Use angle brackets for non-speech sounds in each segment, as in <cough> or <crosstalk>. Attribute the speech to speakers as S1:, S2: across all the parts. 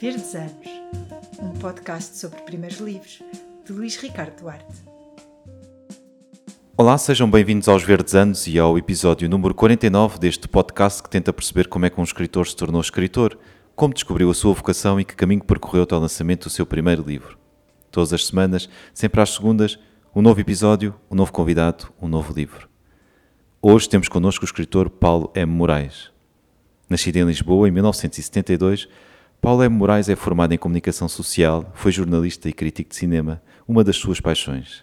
S1: Verdes Anos, um podcast sobre primeiros livros, de Luís Ricardo Duarte.
S2: Olá, sejam bem-vindos aos Verdes Anos e ao episódio número 49 deste podcast que tenta perceber como é que um escritor se tornou escritor, como descobriu a sua vocação e que caminho percorreu até o lançamento do seu primeiro livro. Todas as semanas, sempre às segundas, um novo episódio, um novo convidado, um novo livro. Hoje temos connosco o escritor Paulo M. Moraes. Nascido em Lisboa em 1972, Paulo M. Moraes é formado em comunicação social, foi jornalista e crítico de cinema, uma das suas paixões.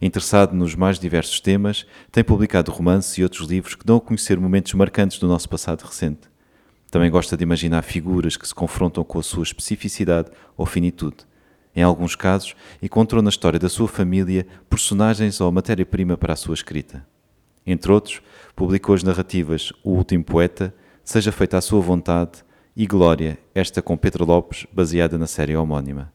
S2: Interessado nos mais diversos temas, tem publicado romances e outros livros que dão a conhecer momentos marcantes do nosso passado recente. Também gosta de imaginar figuras que se confrontam com a sua especificidade ou finitude. Em alguns casos, encontrou na história da sua família personagens ou matéria-prima para a sua escrita. Entre outros, publicou as narrativas O Último Poeta, Seja Feita a Sua Vontade e Glória, esta com Pedro Lopes, baseada na série homónima.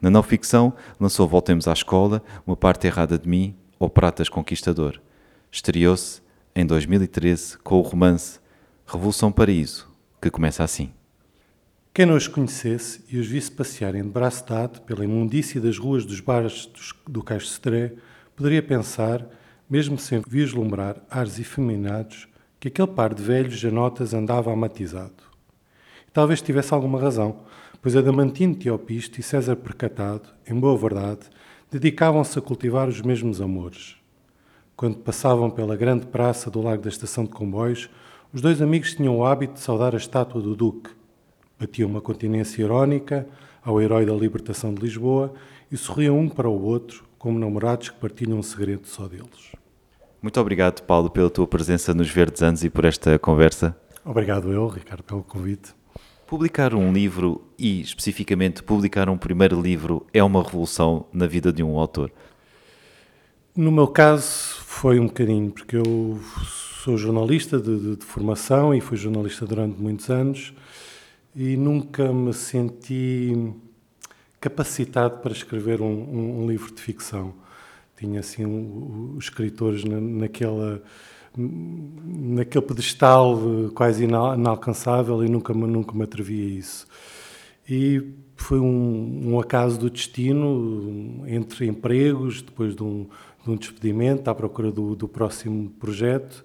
S2: Na não ficção, lançou Voltemos à Escola, Uma Parte Errada de Mim ou Pratas Conquistador. Estreou-se em 2013 com o romance Revolução Paraíso, que começa assim.
S3: Quem não os conhecesse e os visse passearem de braço dado pela imundície das ruas dos bares do Caixo Cedré, poderia pensar mesmo sem vislumbrar ares efeminados, que aquele par de velhos janotas andava amatizado. Talvez tivesse alguma razão, pois Adamantino Teopisto e César Percatado, em boa verdade, dedicavam-se a cultivar os mesmos amores. Quando passavam pela grande praça do Lago da Estação de Comboios, os dois amigos tinham o hábito de saudar a estátua do Duque. Batiam uma continência irónica ao herói da libertação de Lisboa e sorriam um para o outro, como namorados que partilham um segredo só deles.
S2: Muito obrigado, Paulo, pela tua presença nos Verdes Anos e por esta conversa.
S3: Obrigado eu, Ricardo, pelo convite.
S2: Publicar um livro e, especificamente, publicar um primeiro livro é uma revolução na vida de um autor?
S3: No meu caso, foi um bocadinho, porque eu sou jornalista de, de, de formação e fui jornalista durante muitos anos e nunca me senti capacitado para escrever um, um, um livro de ficção. Tinha assim um, os escritores na, naquela naquele pedestal quase inalcançável e nunca nunca me atrevi a isso. E foi um, um, acaso do destino, entre empregos, depois de um, de um despedimento, à procura do, do, próximo projeto,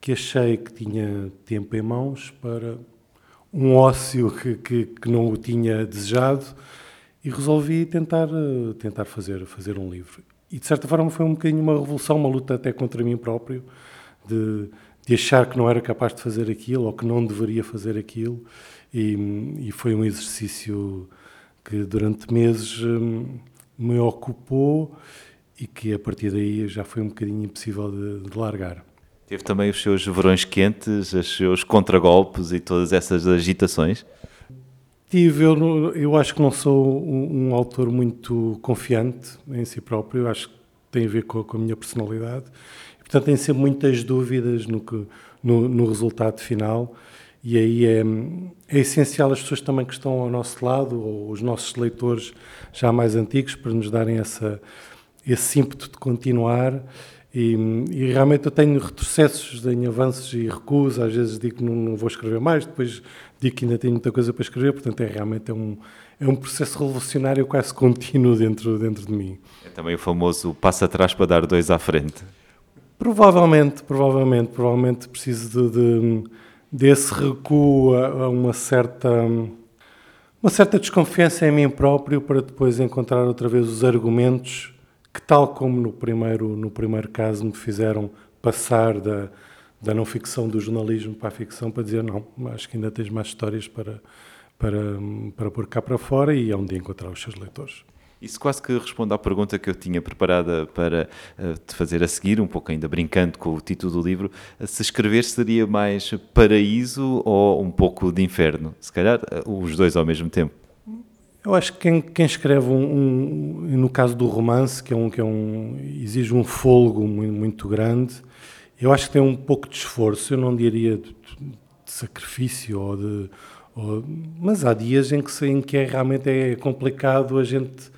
S3: que achei que tinha tempo em mãos para um ócio que, que, que não o tinha desejado e resolvi tentar, tentar fazer, fazer um livro. E de certa forma foi um bocadinho uma revolução, uma luta até contra mim próprio, de, de achar que não era capaz de fazer aquilo ou que não deveria fazer aquilo. E, e foi um exercício que durante meses hum, me ocupou e que a partir daí já foi um bocadinho impossível de, de largar.
S2: Teve também os seus verões quentes, os seus contragolpes e todas essas agitações?
S3: Tive, eu, eu acho que não sou um, um, autor muito confiante em si próprio, acho que tem a ver com, com a minha personalidade. Portanto, tenho sempre muitas dúvidas no, que, no, no resultado final. E aí é, é, essencial as pessoas também que estão ao nosso lado, ou os nossos leitores já mais antigos, para nos darem essa, esse ímpeto de continuar. E, e, realmente eu tenho retrocessos, tenho avanços e recuso. Às vezes digo que não, não, vou escrever mais, depois digo que ainda tenho muita coisa para escrever. Portanto, é realmente é um, é um processo revolucionário quase contínuo dentro, dentro de mim.
S2: É também o famoso passo atrás para dar dois à frente.
S3: Provavelmente, provavelmente, provavelmente preciso de, de desse recuo a, a uma certa uma certa desconfiança em mim próprio para depois encontrar outra vez os argumentos que tal como no primeiro, no primeiro caso me fizeram passar da, da não ficção do jornalismo para a ficção para dizer não, acho que ainda tens mais histórias para, para, para pôr cá para fora e é dia encontrar os seus leitores.
S2: Isso quase que responde à pergunta que eu tinha preparada para uh, te fazer a seguir, um pouco ainda brincando com o título do livro. Se escrever seria mais paraíso ou um pouco de inferno? Se calhar uh, os dois ao mesmo tempo.
S3: Eu acho que quem, quem escreve um, um, no caso do romance, que é um que é um exige um folgo muito, muito, grande, eu acho que tem um pouco de esforço. Eu não diria de, de sacrifício ou de, ou, mas há dias em que, em que é, realmente é complicado a gente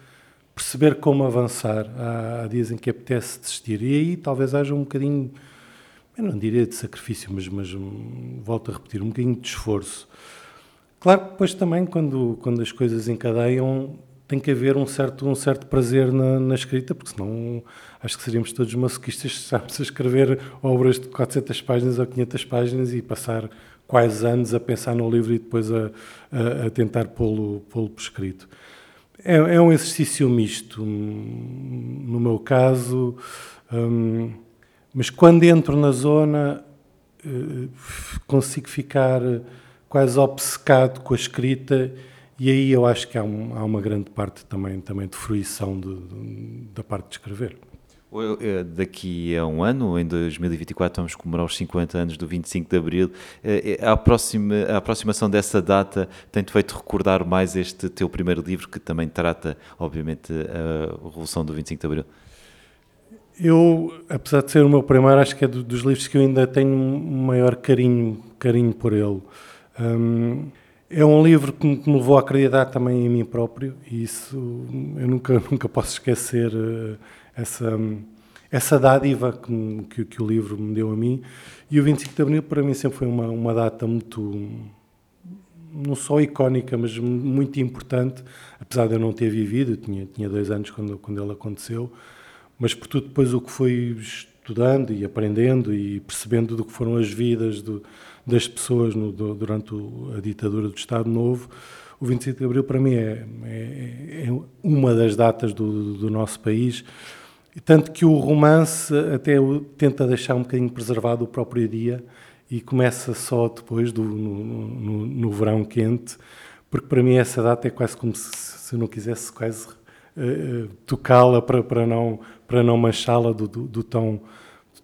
S3: perceber como avançar. Há, há dias em que apetece desistir e aí talvez haja um bocadinho, eu não diria de sacrifício, mas, mas volto a repetir, um bocadinho de esforço. Claro que depois também, quando, quando as coisas encadeiam, tem que haver um certo, um certo prazer na, na escrita, porque senão acho que seríamos todos masoquistas se a escrever obras de 400 páginas ou 500 páginas e passar quais anos a pensar no livro e depois a, a, a tentar pô-lo pô por escrito. É, é, um exercício misto, no meu caso, hum, mas quando entro na zona eh, consigo ficar quase obcecado com a escrita e aí eu acho que há, um, há uma grande parte também, também de fruição de, de, da parte de escrever.
S2: Eh, daqui a um ano, em 2024, vamos comemorar os 50 anos do 25 de Abril. Eh, eh, a, aproxima, a aproximação dessa data tem-te feito recordar mais este teu primeiro livro, que também trata, obviamente, a Revolução do 25 de Abril?
S3: Eu, apesar de ser o meu primeiro, acho que é dos livros que eu ainda tenho maior carinho, carinho por ele. Um, é um livro que me, que me levou a acreditar também em mim próprio e isso eu nunca, <laughs> nunca posso esquecer uh, essa, essa dádiva que, que, que, o livro me deu a mim. E o 25 de Abril para mim sempre foi uma, uma data muito, não só icónica, mas muito importante, apesar de eu não ter vivido, eu tinha, tinha dois anos quando, quando ele aconteceu, mas por tudo depois o que foi estudando e aprendendo e percebendo do que foram as vidas do, das pessoas no, do, durante a ditadura do Estado Novo, o 25 de Abril para mim é, é, é uma das datas do, do, nosso país, tanto que o romance até tenta deixar um bocadinho preservado o próprio dia e começa só depois do no, no, no verão quente, porque para mim essa data é quase como se, se eu não quisesse quase uh, tocá-la para, para não para não manchá-la do, do, do, tão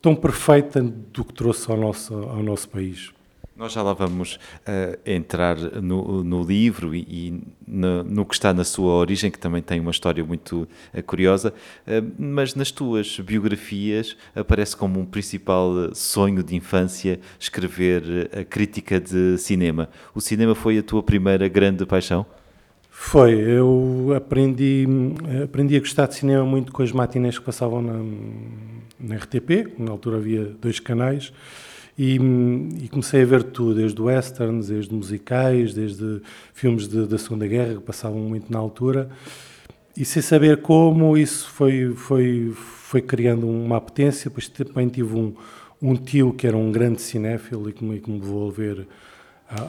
S3: tão perfeita do que trouxe ao nosso ao nosso país.
S2: Nós já lá vamos uh, entrar no, no livro e, e no, no, que está na sua origem, que também tem uma história muito uh, curiosa, uh, mas nas tuas biografias aparece como um principal sonho de infância escrever a crítica de cinema. O cinema foi a tua primeira grande paixão?
S3: Foi, eu aprendi, aprendi a gostar de cinema muito com as matinés que passavam na, na RTP, na altura havia dois canais, e, e, comecei a ver tudo, desde westerns, desde musicais, desde filmes de, da Segunda Guerra que passavam muito na altura. E sem saber como, isso foi, foi, foi criando uma apetência. Depois também tive um, um tio que era um grande cinéfilo e que me, que me levou a ver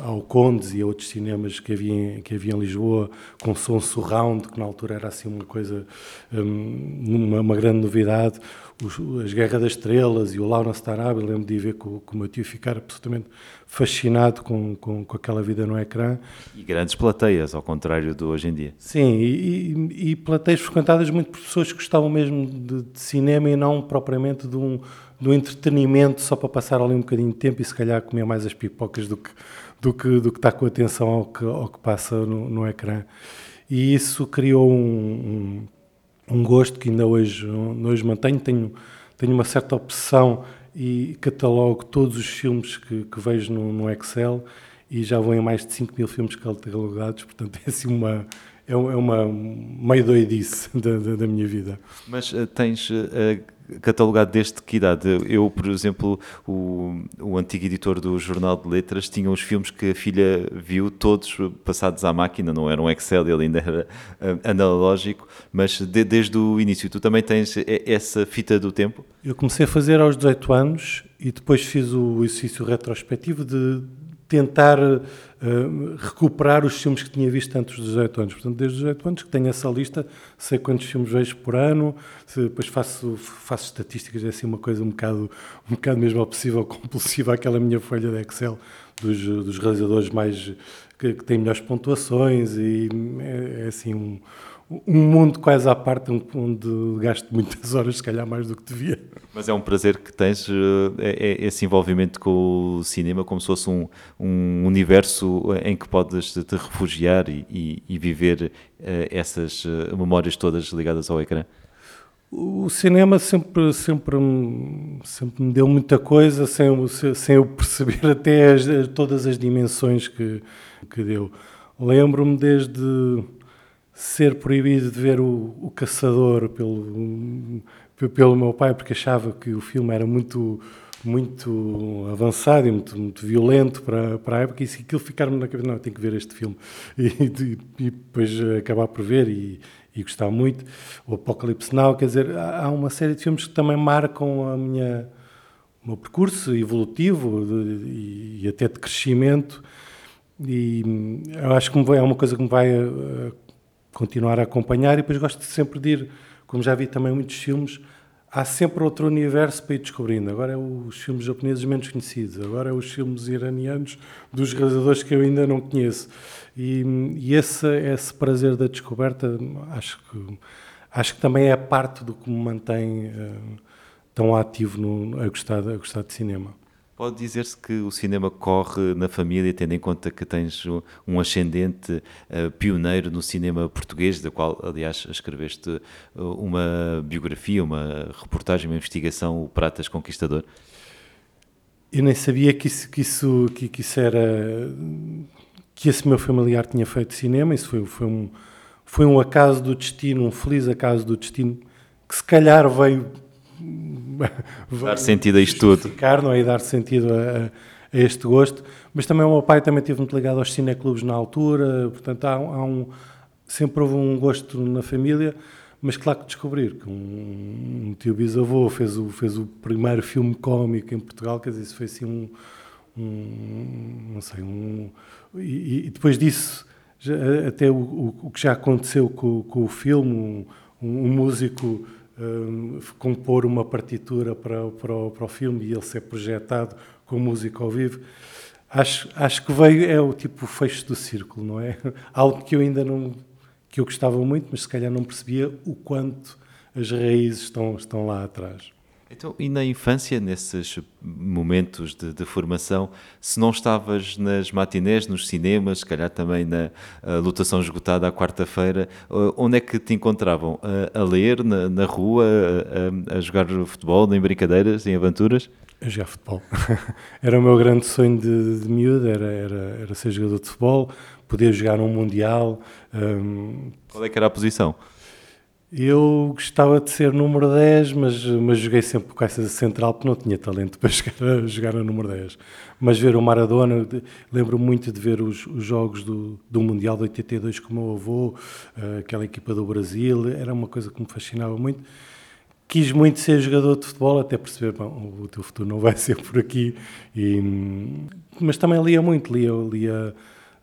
S3: ao Condes e a outros cinemas que havia, que havia em Lisboa, com som surround, que na altura era assim uma coisa, um, uma, uma, grande novidade. Os, as Guerra das Estrelas e o Lawrence da Arábia, lembro de ver com, com o meu tio ficar absolutamente fascinado com, com, com, aquela vida no ecrã.
S2: E grandes plateias, ao contrário do hoje em dia.
S3: Sim, e, e, e plateias frequentadas muito por pessoas que gostavam mesmo de, de cinema e não propriamente de um, de um entretenimento só para passar ali um bocadinho de tempo e se calhar comer mais as pipocas do que do que, do que está com atenção ao que, ao que passa no, no ecrã. E isso criou um, um, um, gosto que ainda hoje, hoje mantenho. Tenho, tenho uma certa obsessão e catalogo todos os filmes que, que vejo no, no, Excel e já vão em mais de 5 mil filmes catalogados, portanto <laughs> é assim uma, é uma meio doidice <laughs> da, da, da minha vida.
S2: Mas uh, tens uh, catalogado desde que idade? Eu, por exemplo, o, o antigo editor do Jornal de Letras tinha os filmes que a filha viu, todos passados à máquina, não era um Excel, ele ainda era uh, analógico, mas de, desde o início. Tu também tens essa fita do tempo?
S3: Eu comecei a fazer aos 18 anos e depois fiz o exercício retrospectivo de tentar uh, recuperar os filmes que tinha visto antes dos 18 anos. Portanto, desde os 18 anos que tenho essa lista, sei quantos filmes vejo por ano, depois faço, faço estatísticas, é assim uma coisa um bocado, um bocado mesmo ou compulsiva, aquela minha folha de Excel dos, dos realizadores mais que, que têm melhores pontuações e é, é assim um, um mundo quase à parte onde gasto muitas horas, se calhar mais do que devia.
S2: Mas é um prazer que tens é, é esse envolvimento com o cinema, como se fosse um, um universo em que podes te refugiar e, e, e viver uh, essas uh, memórias todas ligadas ao ecrã.
S3: O cinema sempre, sempre, sempre me deu muita coisa sem, sem eu perceber <laughs> até as, todas as dimensões que, que deu. Lembro-me desde ser proibido de ver o, o Caçador pelo, pelo meu pai, porque achava que o filme era muito muito avançado e muito, muito violento para, para a época, e se aquilo ficar-me na cabeça, não, eu tenho que ver este filme, <laughs> e, e, depois acabar por ver e, e gostar muito. O Apocalipse Now, quer dizer, há uma série de filmes que também marcam a minha, o meu percurso evolutivo de, e, até de crescimento, e eu acho que é uma coisa que me vai uh, continuar a acompanhar, e depois gosto sempre de ir, como já vi também muitos filmes, há sempre outro universo para ir descobrindo. Agora é os filmes japoneses menos conhecidos, agora é os filmes iranianos dos realizadores que eu ainda não conheço. E, e esse, esse prazer da descoberta, acho que, acho que também é parte do que me mantém uh, tão ativo no, a, gostar, a gostar de cinema.
S2: Pode dizer-se que o cinema corre na família, tendo em conta que tens um ascendente uh, pioneiro no cinema português, da qual, aliás, escreveste uh, uma biografia, uma reportagem, uma investigação, o Pratas Conquistador.
S3: Eu nem sabia que isso, que isso, que, que isso era. que esse meu familiar tinha feito cinema. Isso foi, foi, um, foi um acaso do destino, um feliz acaso do destino, que se calhar veio
S2: dar sentido a isto tudo.
S3: Não é? E dar sentido a, a, este gosto. Mas também o meu pai também esteve muito ligado aos cineclubes na altura, portanto há, há um, sempre houve um gosto na família, mas claro que descobrir que um, um tio bisavô fez o, fez o primeiro filme cómico em Portugal, quer dizer, isso foi assim um, um não sei, um... E, e depois disso, já, até o, o, o, que já aconteceu com, com o filme, um, um músico um, compor uma partitura para, para, o, para o filme e ele ser projetado com música ao vivo. Acho, acho que veio, é o tipo fecho do círculo, não é? <laughs> Algo que eu ainda não, que eu gostava muito, mas se calhar não percebia o quanto as raízes estão, estão lá atrás.
S2: Então, e na infância, nesses momentos de, de, formação, se não estavas nas matinés, nos cinemas, se calhar também na lotação esgotada à quarta-feira, onde é que te encontravam? A, a ler na, na rua, a, a, jogar futebol, em brincadeiras, em aventuras?
S3: A jogar futebol. <laughs> era o meu grande sonho de, de miúdo, era, era, era ser jogador de futebol, poder jogar num Mundial. Um...
S2: Qual é que era a posição?
S3: Eu gostava de ser número 10, mas, mas joguei sempre com essa central porque não tinha talento para <laughs> jogar, jogar a número 10. Mas ver o Maradona, lembro muito de ver os, os jogos do, do Mundial de 82 com o meu avô, eh, aquela equipa do Brasil, era uma coisa que me fascinava muito. Quis muito ser jogador de futebol, até perceber, bom, o teu futuro não <laughs> vai ser por aqui. E, mas também lia muito, lia, lia,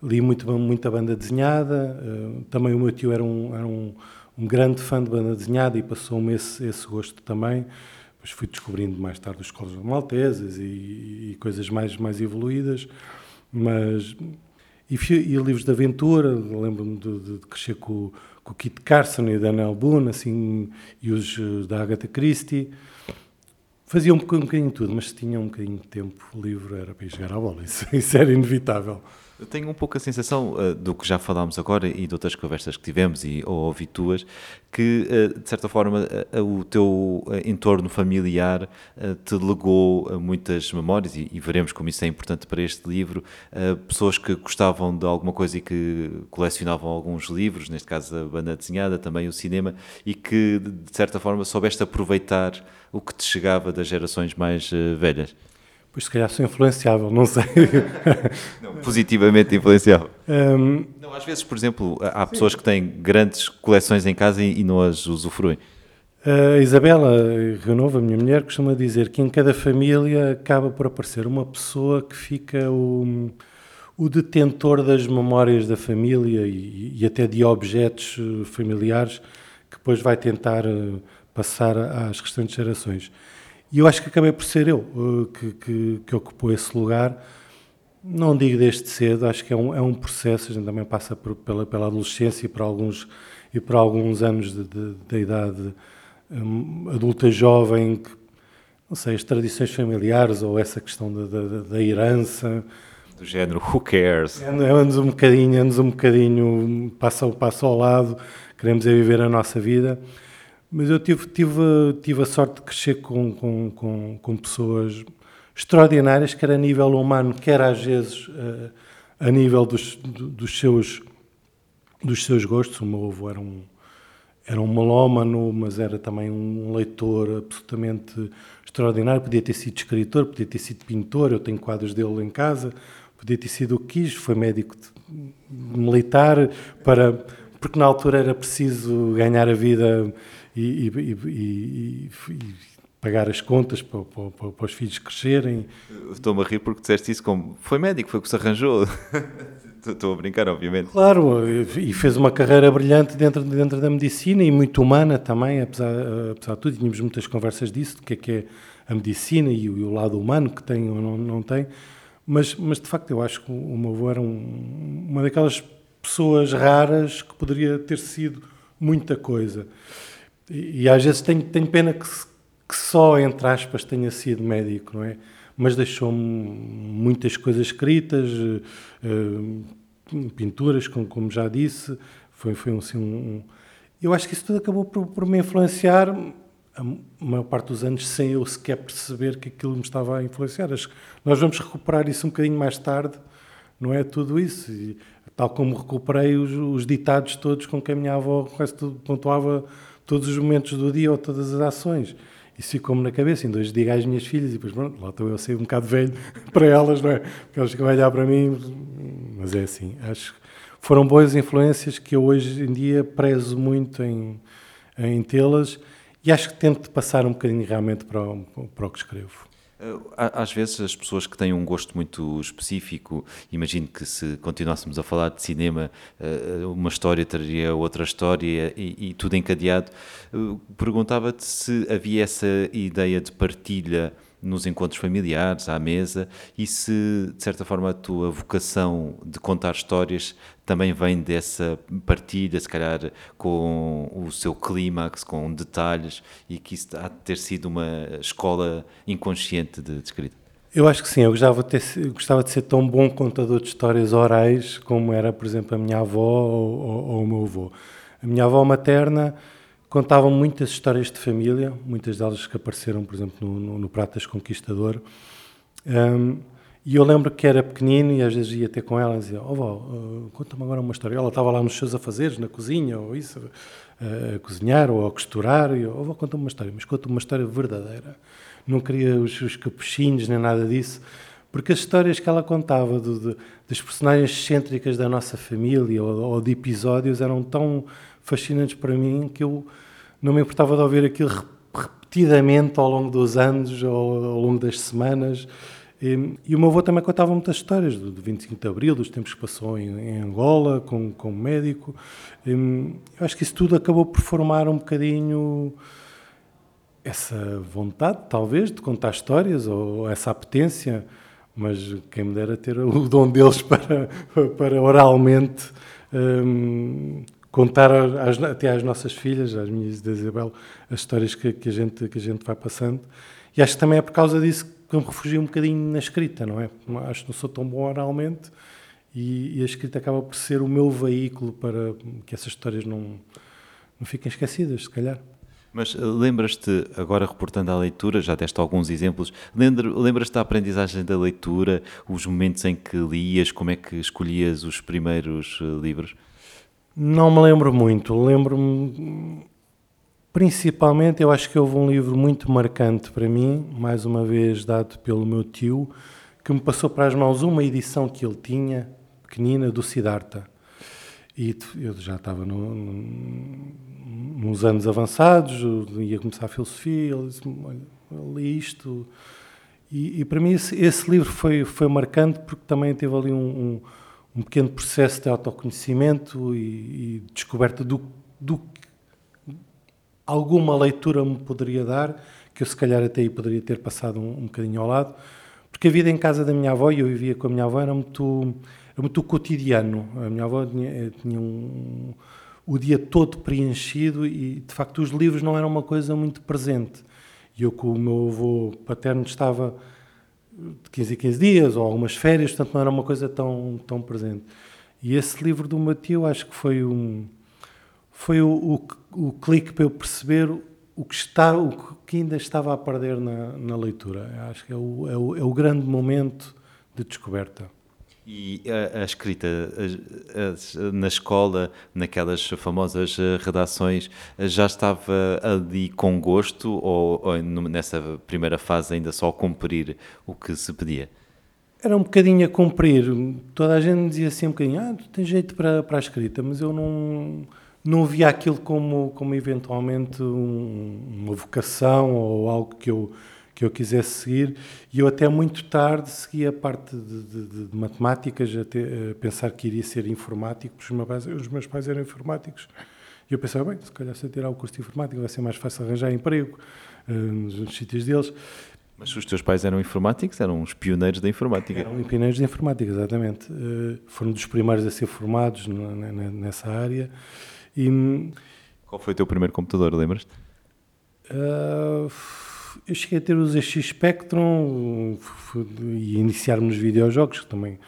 S3: lia muito, muita banda desenhada. Eh, também o meu tio era um, era um um grande fã de banda desenhada e passou-me esse, esse gosto também. Depois fui descobrindo mais tarde os escolas maltesas e, e, coisas mais, mais evoluídas. Mas. E, e livros de aventura, lembro-me de, de, de, crescer com, com o Kit Carson e o Daniel Boone, assim, e os da Agatha Christie. Fazia um, um bocadinho tudo, mas se tinha um bocadinho de tempo livre era para ir jogar à bola, isso, <laughs> isso era inevitável.
S2: Eu tenho um pouco a sensação uh, do que já falámos agora e de outras conversas que tivemos e, ou ouvi tuas, que uh, de certa forma uh, o teu entorno familiar te legou muitas memórias e, e, veremos como isso é importante para este livro. pessoas que gostavam de alguma coisa e que colecionavam alguns livros, neste caso a banda desenhada, também o cinema, e que de certa forma soubeste aproveitar o que te chegava das gerações mais velhas.
S3: Pois se calhar sou influenciável, não sei. <laughs>
S2: Não, positivamente influenciável. Um, não, às vezes, por exemplo, há pessoas que têm grandes coleções em casa e, e não as usufruem.
S3: A Isabela Renova, a minha mulher, costuma dizer que em cada família acaba por aparecer uma pessoa que fica o, o detentor das memórias da família e, e, até de objetos eh, familiares que depois vai tentar eh, passar às restantes gerações. E eu acho que acabei por ser eu uh, que, que, que ocupou esse lugar. Não digo desde cedo, acho que é um, é um processo, a gente também passa por, pela, pela adolescência e por alguns, e por alguns anos da idade um, adulta jovem, que, não sei, as tradições familiares ou essa questão da, da, da herança.
S2: Do género, who cares?
S3: Andamos um bocadinho, andamos um bocadinho, passa, passa ao lado, queremos é viver a nossa vida. Mas eu tive, tive, tive a sorte de crescer com, com, com, com pessoas extraordinárias, quer a nível humano, quer às vezes uh, a nível dos, dos, seus, dos seus gostos. O meu avô era um, era um melómano, mas era também um leitor absolutamente extraordinário. Podia ter sido escritor, podia ter sido pintor. Eu tenho quadros dele em casa. Podia ter sido o que quis. Foi médico militar para porque na altura era preciso ganhar a vida e, e, e, pagar as contas para, para, para, para os filhos crescerem.
S2: Estou-me a rir porque disseste isso como foi médico, foi o que se arranjou. <laughs> Estou a brincar, obviamente.
S3: Claro, e fez uma carreira brilhante dentro, dentro da medicina e muito humana também, apesar, apesar de tudo. Tínhamos muitas conversas disso, do que é que é a medicina e o, e o lado humano que tem ou não, não tem. Mas, mas, de facto, eu acho que o meu avô era um, uma daquelas pessoas raras que poderia ter sido muita coisa. E, e às vezes tenho, tenho pena que, que só, entre aspas, tenha sido médico, não é? mas deixou-me muitas coisas escritas, uh, pinturas, como, como, já disse. Foi, foi assim, um, eu acho que isso tudo acabou por, por, me influenciar a maior parte dos anos sem eu sequer perceber que aquilo me estava a influenciar. Acho que nós vamos recuperar isso um bocadinho mais tarde, não é tudo isso. E, tal como recuperei os, os, ditados todos com que a minha avó quase tudo, pontuava todos os momentos do dia ou todas as ações isso ficou-me na cabeça. Ainda hoje digo às minhas filhas, e depois, pronto, lá estou eu a ser um bocado velho <laughs> para elas, não é? Porque elas ficam a olhar para mim, mas é assim. Acho que foram boas influências que eu hoje em dia prezo muito em, em tê-las e acho que tento passar um bocadinho realmente para o, para o que escrevo.
S2: Eh, às vezes as pessoas que têm um gosto muito específico, imagino que se continuássemos a falar de cinema, eh, uma história teria outra história e, e tudo encadeado. Eh, perguntava-te se havia essa ideia de partilha nos encontros familiares, à mesa, e se, de certa forma, a tua vocação de contar histórias também vem dessa partilha, se calhar com o seu clímax, com detalhes, e que isso há de ter sido uma escola inconsciente de, de escrita.
S3: Eu acho que sim, eu gostava de, ter, gostava de ser tão bom contador de histórias orais como era, por exemplo, a minha avó ou, ou, ou o meu avô. A minha avó materna contavam muitas histórias de família, muitas delas que apareceram, por exemplo, no, no, no Pratas Conquistador. Um, e eu lembro que era pequenino e às vezes ia ter com ela e dizia: Oh, vó, uh, conta-me agora uma história. Ela estava lá nos seus afazeres, na cozinha, ou isso, uh, a cozinhar ou a costurar. E eu: Oh, vó, conta-me uma história, mas conta-me uma história verdadeira. Não queria os, os capuchinhos nem nada disso, porque as histórias que ela contava do, de, das personagens excêntricas da nossa família ou, ou de episódios eram tão fascinantes para mim que eu não me importava de ouvir aquilo repetidamente ao longo dos anos, ou ao longo das semanas. E, e o meu avô também contava muitas histórias do, do 25 de Abril, dos tempos que passou em, Angola, com, com médico. E, eu acho que isso tudo acabou por formar um bocadinho essa vontade, talvez, de contar histórias, ou essa apetência, mas quem me dera ter o <laughs> dom deles para, para oralmente um, contar às, até às nossas filhas, às minhas da Isabel, as histórias que, que, a gente, que a gente vai passando. E acho que também é por causa disso que eu me refugio um bocadinho na escrita, não é? Acho que não sou tão bom oralmente e, e, a escrita acaba por ser o meu veículo para que essas histórias não, não fiquem esquecidas, se calhar.
S2: Mas eh, lembras-te, agora reportando a leitura, já deste alguns exemplos, lembras-te da aprendizagem da leitura, os momentos em que lias, como é que escolhias os primeiros eh, livros?
S3: Não me lembro muito. Lembro-me, principalmente, eu acho que houve um livro muito marcante para mim, mais uma vez dado pelo meu tio, que me passou para as mãos uma edição que ele tinha, pequenina, do Siddhartha. E eu já estava no, no, nos anos avançados, ia começar a filosofia, ele disse olha, li isto. E, e para mim esse, esse, livro foi, foi marcante porque também teve ali um, um um pequeno processo de autoconhecimento e, e descoberta do, do alguma leitura me poderia dar, que eu se calhar até aí poderia ter passado um, um bocadinho ao lado, porque a vida em casa da minha avó, e eu vivia com a minha avó, era muito, era muito cotidiano. A minha avó tinha, eh, tinha um, o dia todo preenchido e, de facto, os livros não eram uma coisa muito presente. E eu, com o meu avô paterno, estava de 15 em 15 dias, ou algumas férias, portanto não era uma coisa tão, tão presente. E esse livro do Mateu acho que foi um foi o, o, o clique para eu perceber o que, está, o que ainda estava a perder na, na leitura. Acho que é o, é o, é o grande momento de descoberta.
S2: E a, a escrita a, a, na escola, naquelas famosas eh, redações, já estava ali com gosto ou, ou, nessa primeira fase ainda só cumprir o que se pedia?
S3: Era um bocadinho a cumprir. Toda a gente dizia assim um bocadinho, ah, tu tens jeito para, para a escrita, mas eu não, não via aquilo como, como eventualmente um, uma vocação ou algo que eu que eu quisesse seguir, e eu até muito tarde segui a parte de, de, de matemáticas, até a pensar que iria ser informático, porque os meus pais, os meus pais eram informáticos, e eu pensava, bem, se calhar se eu tirar o curso de informática vai ser mais fácil arranjar emprego uh, nos, nos sítios deles.
S2: Mas os teus pais eram informáticos? Eram os pioneiros da informática?
S3: Eram pioneiros da informática, exatamente. Uh, foram dos primeiros a ser formados nessa área. E,
S2: Qual foi o teu primeiro computador, lembras-te?
S3: Uh, eu cheguei a ter os ZX Spectrum e iniciar-me nos videojogos, que também,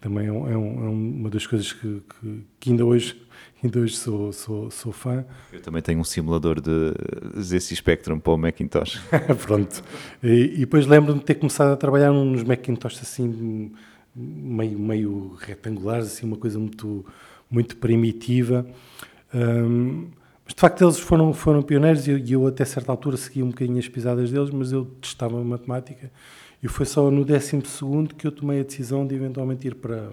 S3: também é, um, é, um, é uma das coisas que, que, que, ainda hoje, <laughs> ainda hoje sou, sou, sou fã.
S2: Eu também tenho um simulador de ZX Spectrum para o Macintosh. <laughs>
S3: Pronto. E, e depois lembro-me de ter começado a trabalhar nos Macintosh assim, meio, meio retangulares, assim, uma coisa muito, muito primitiva. Um, mas de facto eles foram, foram pioneiros e eu, eu, até certa altura segui um bocadinho as pisadas deles, mas eu testava matemática e foi só no 12 que eu tomei a decisão de eventualmente ir para,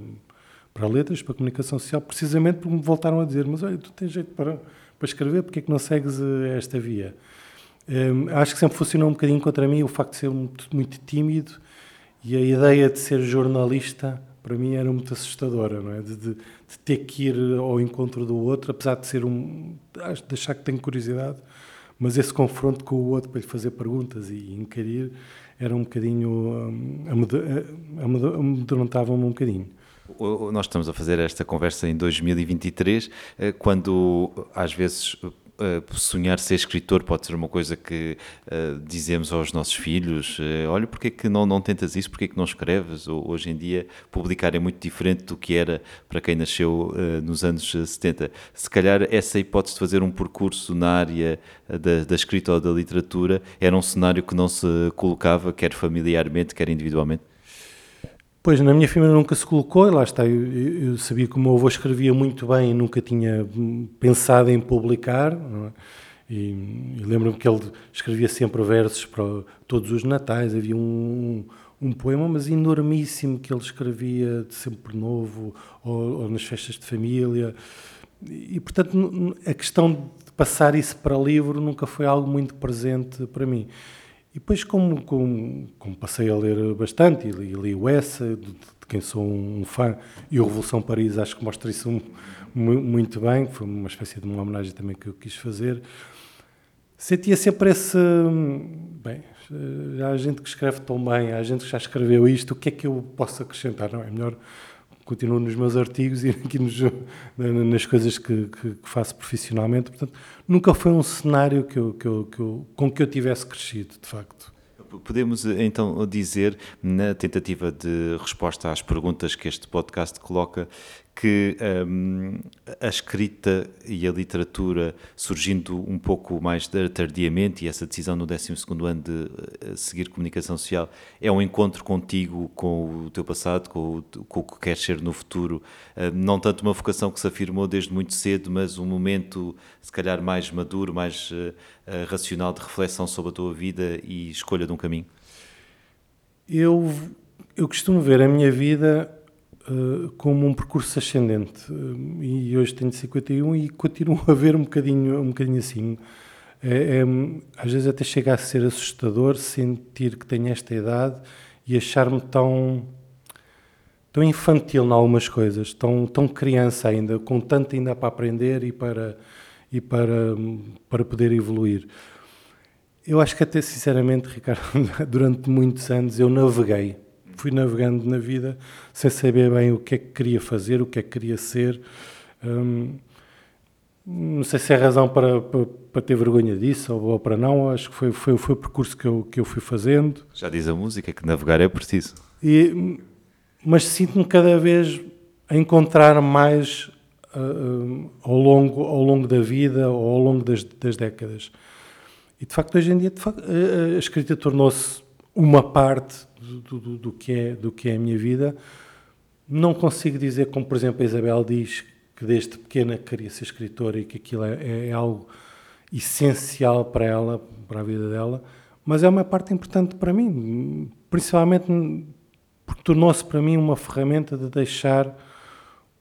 S3: para letras, para comunicação social, precisamente porque me voltaram a dizer: Mas olha, tu tens jeito para, para escrever, porque é que não segues eh, esta via? Um, acho que sempre funcionou um bocadinho contra mim o facto de ser muito, muito tímido e a ideia de ser jornalista para mim era muito assustadora, não é? De, de, de, ter que ir ao encontro do outro, apesar de ser um. de achar que tenho curiosidade, mas esse confronto com o outro para lhe fazer perguntas e inquirir era um bocadinho. Um, amedrontava-me um bocadinho.
S2: Nós estamos a fazer esta conversa em 2023, eh, quando às vezes uh, sonhar ser escritor pode ser uma coisa que uh, dizemos aos nossos filhos, uh, olha, porque é que não, não tentas isso, porque é que não escreves? Ou, hoje em dia publicar é muito diferente do que era para quem nasceu nos anos 70. Se calhar essa hipótese de fazer um percurso na área da, da escrita ou da literatura era um cenário que não se colocava, quer familiarmente, quer individualmente?
S3: Pois, na minha família nunca se colocou, lá está, eu, eu, sabia que o meu avô escrevia muito bem e nunca tinha pensado em publicar, é? e, e lembro-me que ele escrevia sempre versos para todos os natais, havia um, um poema, mas enormíssimo, que ele escrevia de sempre novo, ou, ou nas festas de família, e portanto a questão de passar isso para livro nunca foi algo muito presente para mim. E depois, como, como, como, passei a ler bastante, e li, li o Essa, de, de, quem sou um fã, e o Revolução Paris, acho que mostra isso muito bem, foi uma espécie de uma homenagem também que eu quis fazer. Sentia sempre esse. Bem, há gente que escreve tão bem, há gente que já escreveu isto, o que é que eu posso acrescentar? Não, é melhor continuo nos meus artigos e <laughs> aqui nos, nas coisas que, que, que, faço profissionalmente. Portanto, nunca foi um cenário que eu, que eu, eu, com que eu tivesse crescido, de facto.
S2: Podemos então dizer, na tentativa de resposta às perguntas que este podcast coloca, que um, a escrita e a literatura surgindo um pouco mais tardiamente e essa decisão no 12 ano de eh, seguir comunicação social é um encontro contigo, com o teu passado, com o, com o que queres ser no futuro, hum, não tanto uma vocação que se afirmou desde muito cedo, mas um momento se calhar mais maduro, mais uh, racional de reflexão sobre a tua vida e escolha de um caminho?
S3: Eu, eu costumo ver a minha vida uh, como um percurso ascendente. Uh, e hoje tenho 51 e continuo a ver um bocadinho, um bocadinho assim. É, é, às vezes até chega a ser assustador sentir que tenho esta idade e achar-me tão tão infantil em algumas coisas, tão, tão criança ainda, com tanto ainda para aprender e para, e para, para poder evoluir. Eu acho que até sinceramente, Ricardo, <laughs> durante muitos anos eu naveguei fui navegando na vida sem saber bem o que é que queria fazer, o que é que queria ser. Hum, não sei se é razão para, para, para, ter vergonha disso ou, ou para não, acho que foi, foi, foi o percurso que eu, que eu fui fazendo.
S2: Já diz a música que navegar é preciso.
S3: E, mas sinto-me cada vez a encontrar mais uh, ao, longo, ao longo da vida ou ao longo das, das décadas. E de facto, hoje em dia, facto, a, a escrita tornou-se uma parte do, do, do, que é, do que é a minha vida, Não consigo dizer, como por exemplo a Isabel diz, que desde pequena queria ser escritora e que aquilo é, é algo essencial para ela, para a vida dela, mas é uma parte importante para mim, principalmente porque tornou-se para mim uma ferramenta de deixar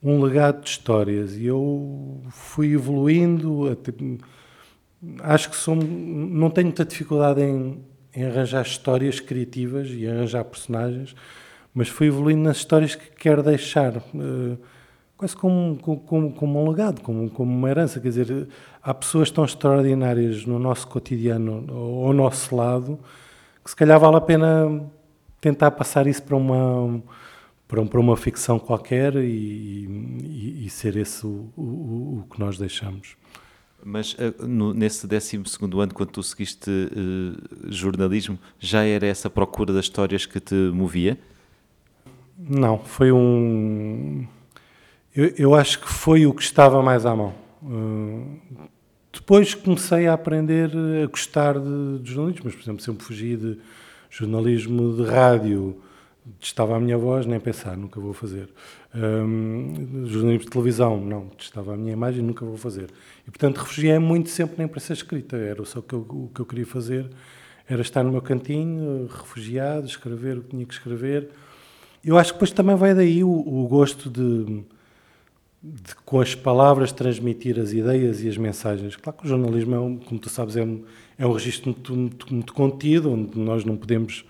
S3: um legado de histórias e eu fui evoluindo. Acho que sou, não tenho muita dificuldade em, em, arranjar histórias criativas e arranjar personagens, mas fui evoluindo nas histórias que quero deixar, uh, quase como, como, como, um legado, como, como uma herança. Quer dizer, há pessoas tão extraordinárias no nosso cotidiano, ao nosso lado, que se calhar vale a pena tentar passar isso para uma para, para uma ficção qualquer e, e, e ser esse o, o, o, que nós deixamos.
S2: Mas uh, no, nesse 12 ano, quando tu seguiste uh, jornalismo, já era essa procura das histórias que te movia?
S3: Não, foi um. Eu, eu acho que foi o que estava mais à mão. Uh, depois comecei a aprender a gostar de, de jornalismo, mas, por exemplo, sempre fugi de jornalismo de rádio estava a minha voz, nem pensar, nunca vou fazer. Um, jornalismo de televisão, não, estava a minha imagem, nunca vou fazer. E, portanto, refugiei muito sempre na imprensa escrita, era só que eu, o que eu queria fazer, era estar no meu cantinho, refugiado, escrever o que tinha que escrever. Eu acho que depois também vai daí o, o gosto de, de, com as palavras, transmitir as ideias e as mensagens. Claro que o jornalismo, é um, como tu sabes, é um, é um registro muito, muito, muito contido, onde nós não podemos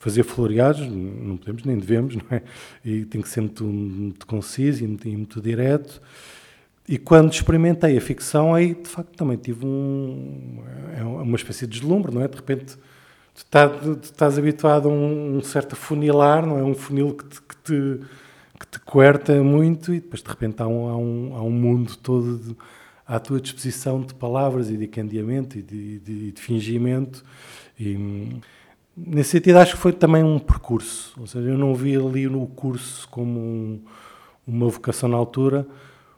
S3: fazer floreados, não podemos nem devemos, não é? E tem que ser muito, muito conciso e muito, e muito direto. E quando experimentei a ficção, aí de facto também tive um, é uma espécie de deslumbre, não é? De repente tu, estás, tu estás habituado a um, um, certo funilar, não é? Um funil que te, que te, que te coerta muito e depois de repente há um, há um, há um mundo todo de, à tua disposição de palavras e de candeamento e de, de, de fingimento. E, Nesse sentido, acho que foi também um percurso. Ou seja, eu não vi ali no curso como um, uma vocação na altura,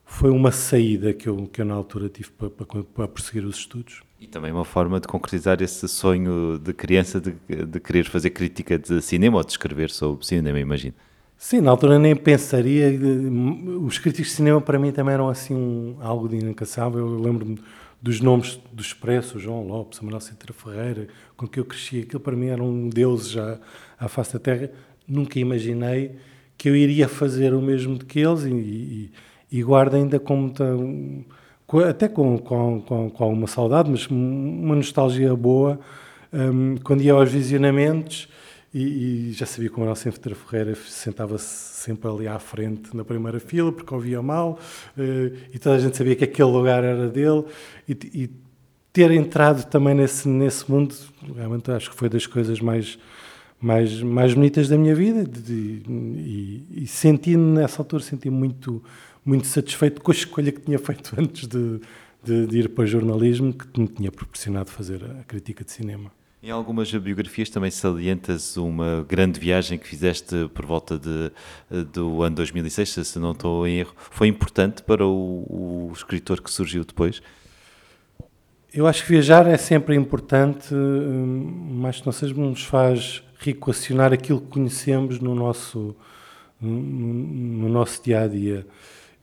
S3: foi uma saída que eu, que eu na altura tive para, para, para, prosseguir os estudos.
S2: E também uma forma de concretizar esse sonho de criança de, de querer fazer crítica de cinema ou de escrever sobre cinema, imagino.
S3: Sim, na altura nem pensaria. Os críticos de cinema para mim também eram assim um, algo de inacassável. Eu lembro-me dos nomes do Expresso, João Lopes, Manuel Cintra Ferreira, com que eu cresci, aquilo para mim era um deus já à face da terra. Nunca imaginei que eu iria fazer o mesmo que eles e, e, e guardo ainda com muita, até com, com, com, com alguma saudade, mas uma nostalgia boa, um, quando ia aos visionamentos e, e já sabia que o Manuel Cintra Ferreira sentava-se sempre ali à frente na primeira fila, porque ouvia mal, uh, e toda a gente sabia que aquele lugar era dele, e, e, ter entrado também nesse, nesse mundo, realmente acho que foi das coisas mais, mais, mais bonitas da minha vida, e, e senti nessa altura, senti muito, muito satisfeito com a escolha que tinha feito <laughs> antes de, de, de ir para o jornalismo, que me tinha proporcionado fazer a crítica de cinema.
S2: Em algumas biografias também salientas uma grande viagem que fizeste por volta de, do ano 2006, se não estou em erro. Foi importante para o, o escritor que surgiu depois?
S3: Eu acho que viajar é sempre importante, hum, mas que não seja nos faz reequacionar aquilo que conhecemos no nosso, no nosso dia a dia.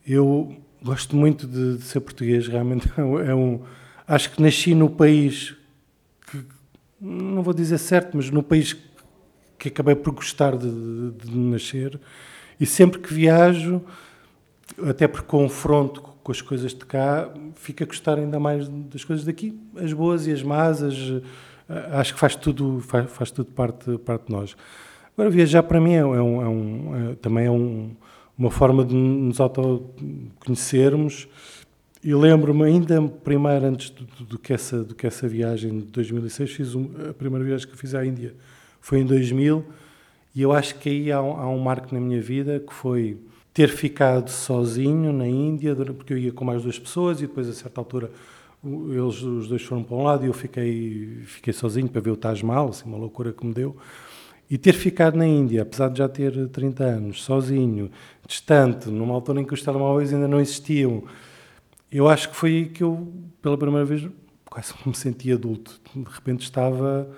S3: Eu gosto muito de, de ser português, realmente <laughs> é um. Acho que nasci no país não vou dizer certo, mas no país que acabei por gostar de, de, de nascer. E sempre que viajo, até por confronto com as coisas de cá, fico a gostar ainda mais das coisas daqui, as boas e as más, as, acho que faz tudo, faz, faz tudo parte, parte de nós. Agora, viajar para mim é, é um, é um, é, também é um, uma forma de nos autoconhecermos e lembro-me ainda primeiro, antes do, do, do, que essa, do que essa viagem de 2006, fiz um, a primeira viagem que fiz à Índia foi em 2000 e eu acho que aí há um, há um marco na minha vida que foi ter ficado sozinho na Índia, porque eu ia com mais duas pessoas e depois a certa altura eles os dois foram para um lado e eu fiquei fiquei sozinho para ver o Taj Mahal, assim, uma loucura que me deu. E ter ficado na Índia, apesar de já ter 30 anos, sozinho, distante, numa altura em que os telemóveis ainda não existiam, eu acho que foi aí que eu, pela primeira vez, quase me senti adulto. De repente estava,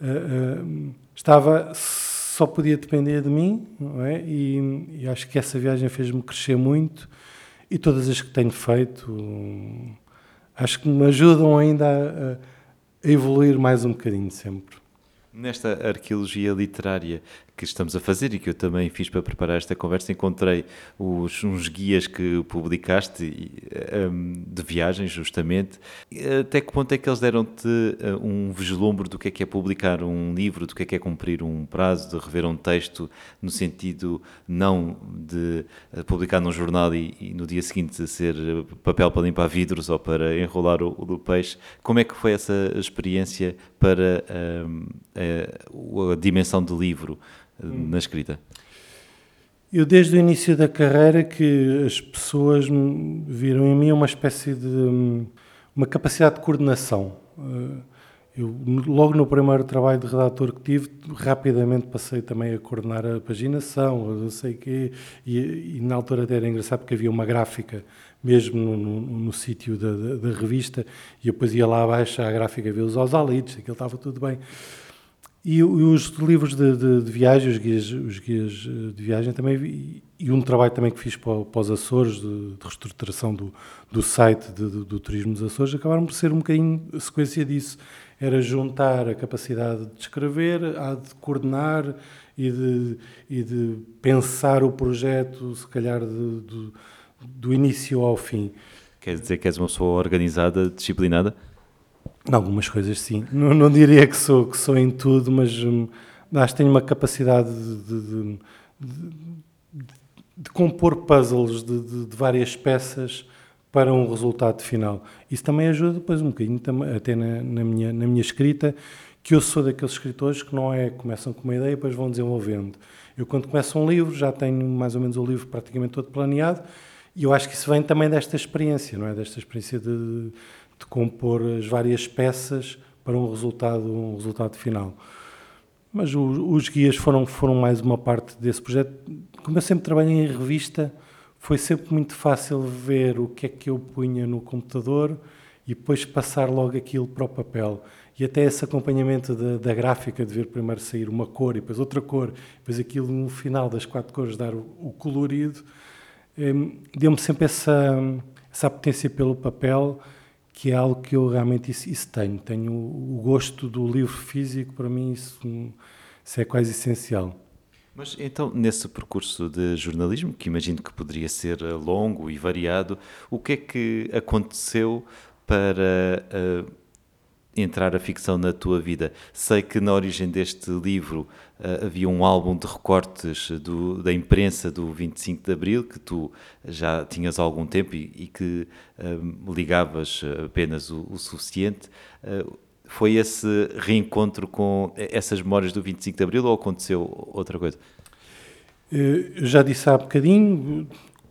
S3: uh, uh, estava só podia depender de mim, não é? E, e acho que essa viagem fez-me crescer muito e todas as que tenho feito acho que me ajudam ainda a, a evoluir mais um bocadinho sempre.
S2: Nesta arqueologia literária que estamos a fazer e que eu também fiz para preparar esta conversa, encontrei os, uns guias que publicaste um, de viagens, justamente. Até que ponto é que eles deram-te uh, um vislumbre do que é que é publicar um livro, do que é que é cumprir um prazo, de rever um texto, no sentido não de uh, publicar num jornal e, e, no dia seguinte ser papel para limpar vidros ou para enrolar o, o peixe? Como é que foi essa experiência para a, a dimensão do livro? Na escrita?
S3: Eu, desde o início da carreira, que as pessoas viram em mim uma espécie de uma capacidade de coordenação. Eh, eu, logo no primeiro trabalho de redator que tive, rapidamente passei também a coordenar a paginação, não sei o quê, e, e, na altura até era engraçado porque havia uma gráfica mesmo no, no, no sítio da, da, da, revista, e eu depois ia lá abaixo à gráfica ver os osalites, aquilo estava tudo bem. E, os livros de, de, de viagem, os guias, os guias eh, de viagem também, e, um trabalho também que fiz para, para os Açores, de, de reestruturação do, do site de, do Turismo dos Açores, acabaram por ser um bocadinho sequência disso. Era juntar a capacidade de escrever, a de coordenar e de, e de pensar o projeto, se calhar, do início ao fim.
S2: Quer dizer que és uma pessoa organizada, disciplinada?
S3: Algumas coisas, sim. Não, não, diria que sou, que sou em tudo, mas hum, acho que tenho uma capacidade de, de, de, de compor puzzles de, várias peças para um resultado final. Isso também ajuda depois um bocadinho, até na, na, minha, na minha escrita, que eu sou daqueles escritores que não é começam com uma ideia e depois vão desenvolvendo. Eu, quando começo um livro, já tenho mais ou menos o livro praticamente todo planeado, e eu acho que isso vem também desta experiência, não é? Desta experiência de de compor as várias peças para um resultado, um resultado final. Mas os, guias foram, foram mais uma parte desse projeto. Como eu sempre trabalhei em revista, foi sempre muito fácil ver o que é que eu punha no computador e depois passar logo aquilo para o papel. E até esse acompanhamento da, da gráfica, de ver primeiro sair uma cor e depois outra cor, depois aquilo no final das quatro cores dar o, o colorido, eh, deu-me sempre essa, essa potência pelo papel que é algo que eu realmente isso, isso tenho. Tenho o, gosto do livro físico, para mim isso, isso é quase essencial.
S2: Mas então, nesse percurso de jornalismo, que imagino que poderia ser eh, longo e variado, o que é que aconteceu para uh, entrar a ficção na tua vida. Sei que na origem deste livro uh, havia um álbum de recortes do, da imprensa do 25 de Abril, que tu já tinhas há algum tempo e, e que uh, ligavas apenas o, o suficiente. Uh, foi esse reencontro com essas memórias do 25 de Abril ou aconteceu outra coisa?
S3: Eu já disse há bocadinho,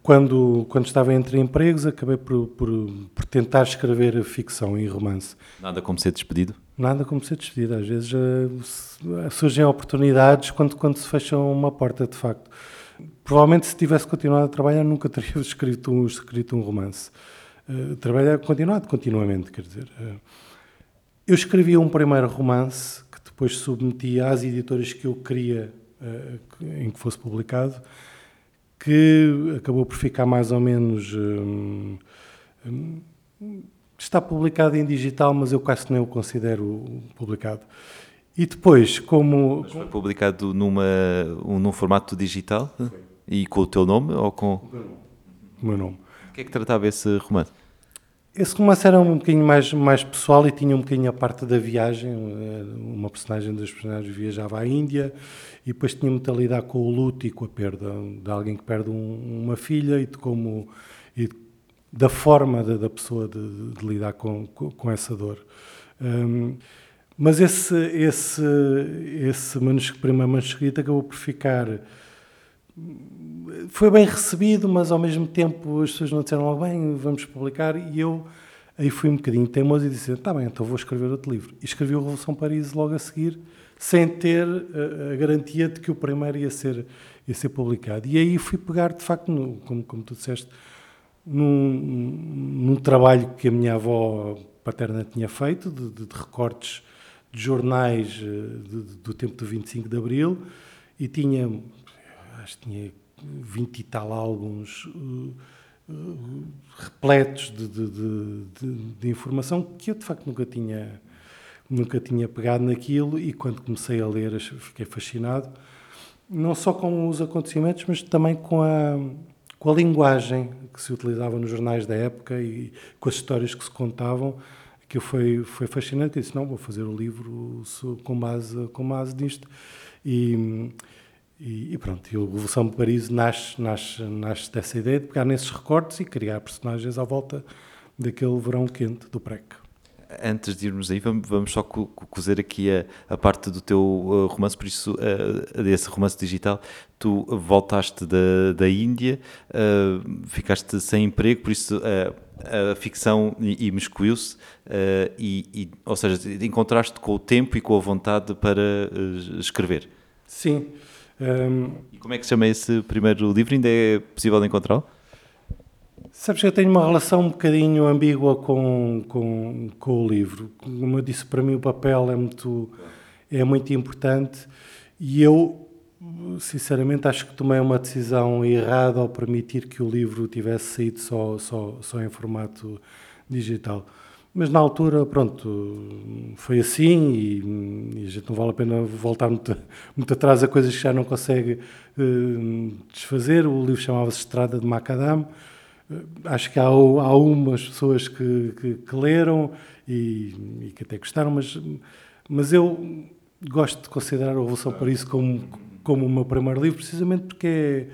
S3: quando, quando estava entre empregos, acabei por, por, por, tentar escrever ficção e romance.
S2: Nada como ser despedido?
S3: Nada como ser despedido. Às vezes uh, surgem oportunidades quando, quando se fecha uma porta, de facto. Provavelmente, se tivesse continuado a trabalhar, nunca <laughs> teria escrito um, escrito um romance. Uh, trabalhar continuado, continuamente, quer dizer. Uh, eu escrevi um primeiro romance que depois submeti às editoras que eu queria em que fosse publicado que acabou por ficar mais ou menos. Hum, hum, está publicado em digital, mas eu quase nem o considero publicado. E depois, como.
S2: Mas foi publicado numa, num formato digital? Sim. E com o teu nome ou com.
S3: O meu nome.
S2: O que é que tratava esse romance?
S3: Esse romance era um bocadinho mais, mais pessoal e tinha um bocadinho a parte da viagem. Eh, uma personagem dos personagens viajava à Índia e depois tinha muito a lidar com o luto e com a perda de alguém que perde um, uma filha e de como. E da forma da, da pessoa de, de, lidar com, com, essa dor. Um, mas esse, esse, esse manuscrito, primeiro manuscrito acabou por ficar foi bem recebido, mas ao mesmo tempo as pessoas não disseram logo bem, vamos publicar, e eu aí fui um bocadinho teimoso e disse, tá bem, então vou escrever outro livro. E escrevi o Revolução Paris logo a seguir, sem ter a, a, garantia de que o primeiro ia ser, ia ser publicado. E aí fui pegar, de facto, no, como, como tu disseste, num, num, trabalho que a minha avó paterna tinha feito, de, de, de recortes de jornais eh, de, do tempo do 25 de Abril, e tinha, acho que tinha 20 e tal álbuns uh, uh, repletos de, de, de, de, informação que eu de facto nunca tinha, nunca tinha pegado naquilo e quando comecei a ler fiquei fascinado, não só com os acontecimentos, mas também com a, com a linguagem que se utilizava nos jornais da época e com as histórias que se contavam que foi, foi fascinante. Eu disse: não, vou fazer o livro com base, com base nisto. E, e, e pronto, e a Revolução de Paris nasce, nasce, nasce dessa ideia de pegar nesses recortes e criar personagens à volta daquele verão quente do PREC
S2: antes de irmos aí, vamos, só cozer aqui a, a, parte do teu uh, romance, por isso, uh, desse romance digital. Tu voltaste da, da Índia, uh, ficaste sem emprego, por isso a ficção imiscuiu-se, uh, e, e, ou seja, encontraste com o tempo e com a vontade para escrever.
S3: Sim.
S2: Um... E como é que se chama esse primeiro livro? Ainda é possível encontrá-lo?
S3: Sabes que eu tenho uma relação um bocadinho ambígua com, com, com o livro. Como eu disse, para mim o papel é muito, é muito importante e eu, sinceramente, acho que tomei uma decisão errada ao permitir que o livro tivesse saído só, só, só em formato digital. Mas na altura, pronto, foi assim e, e, a gente não vale a pena voltar muito, muito atrás a coisas que já não consegue uh, desfazer. O livro chamava-se Estrada de Macadam acho que há, há umas pessoas que, que, que leram e, e, que até gostaram, mas, mas eu gosto de considerar a Revolução Paris como, como o meu primeiro livro, precisamente porque é,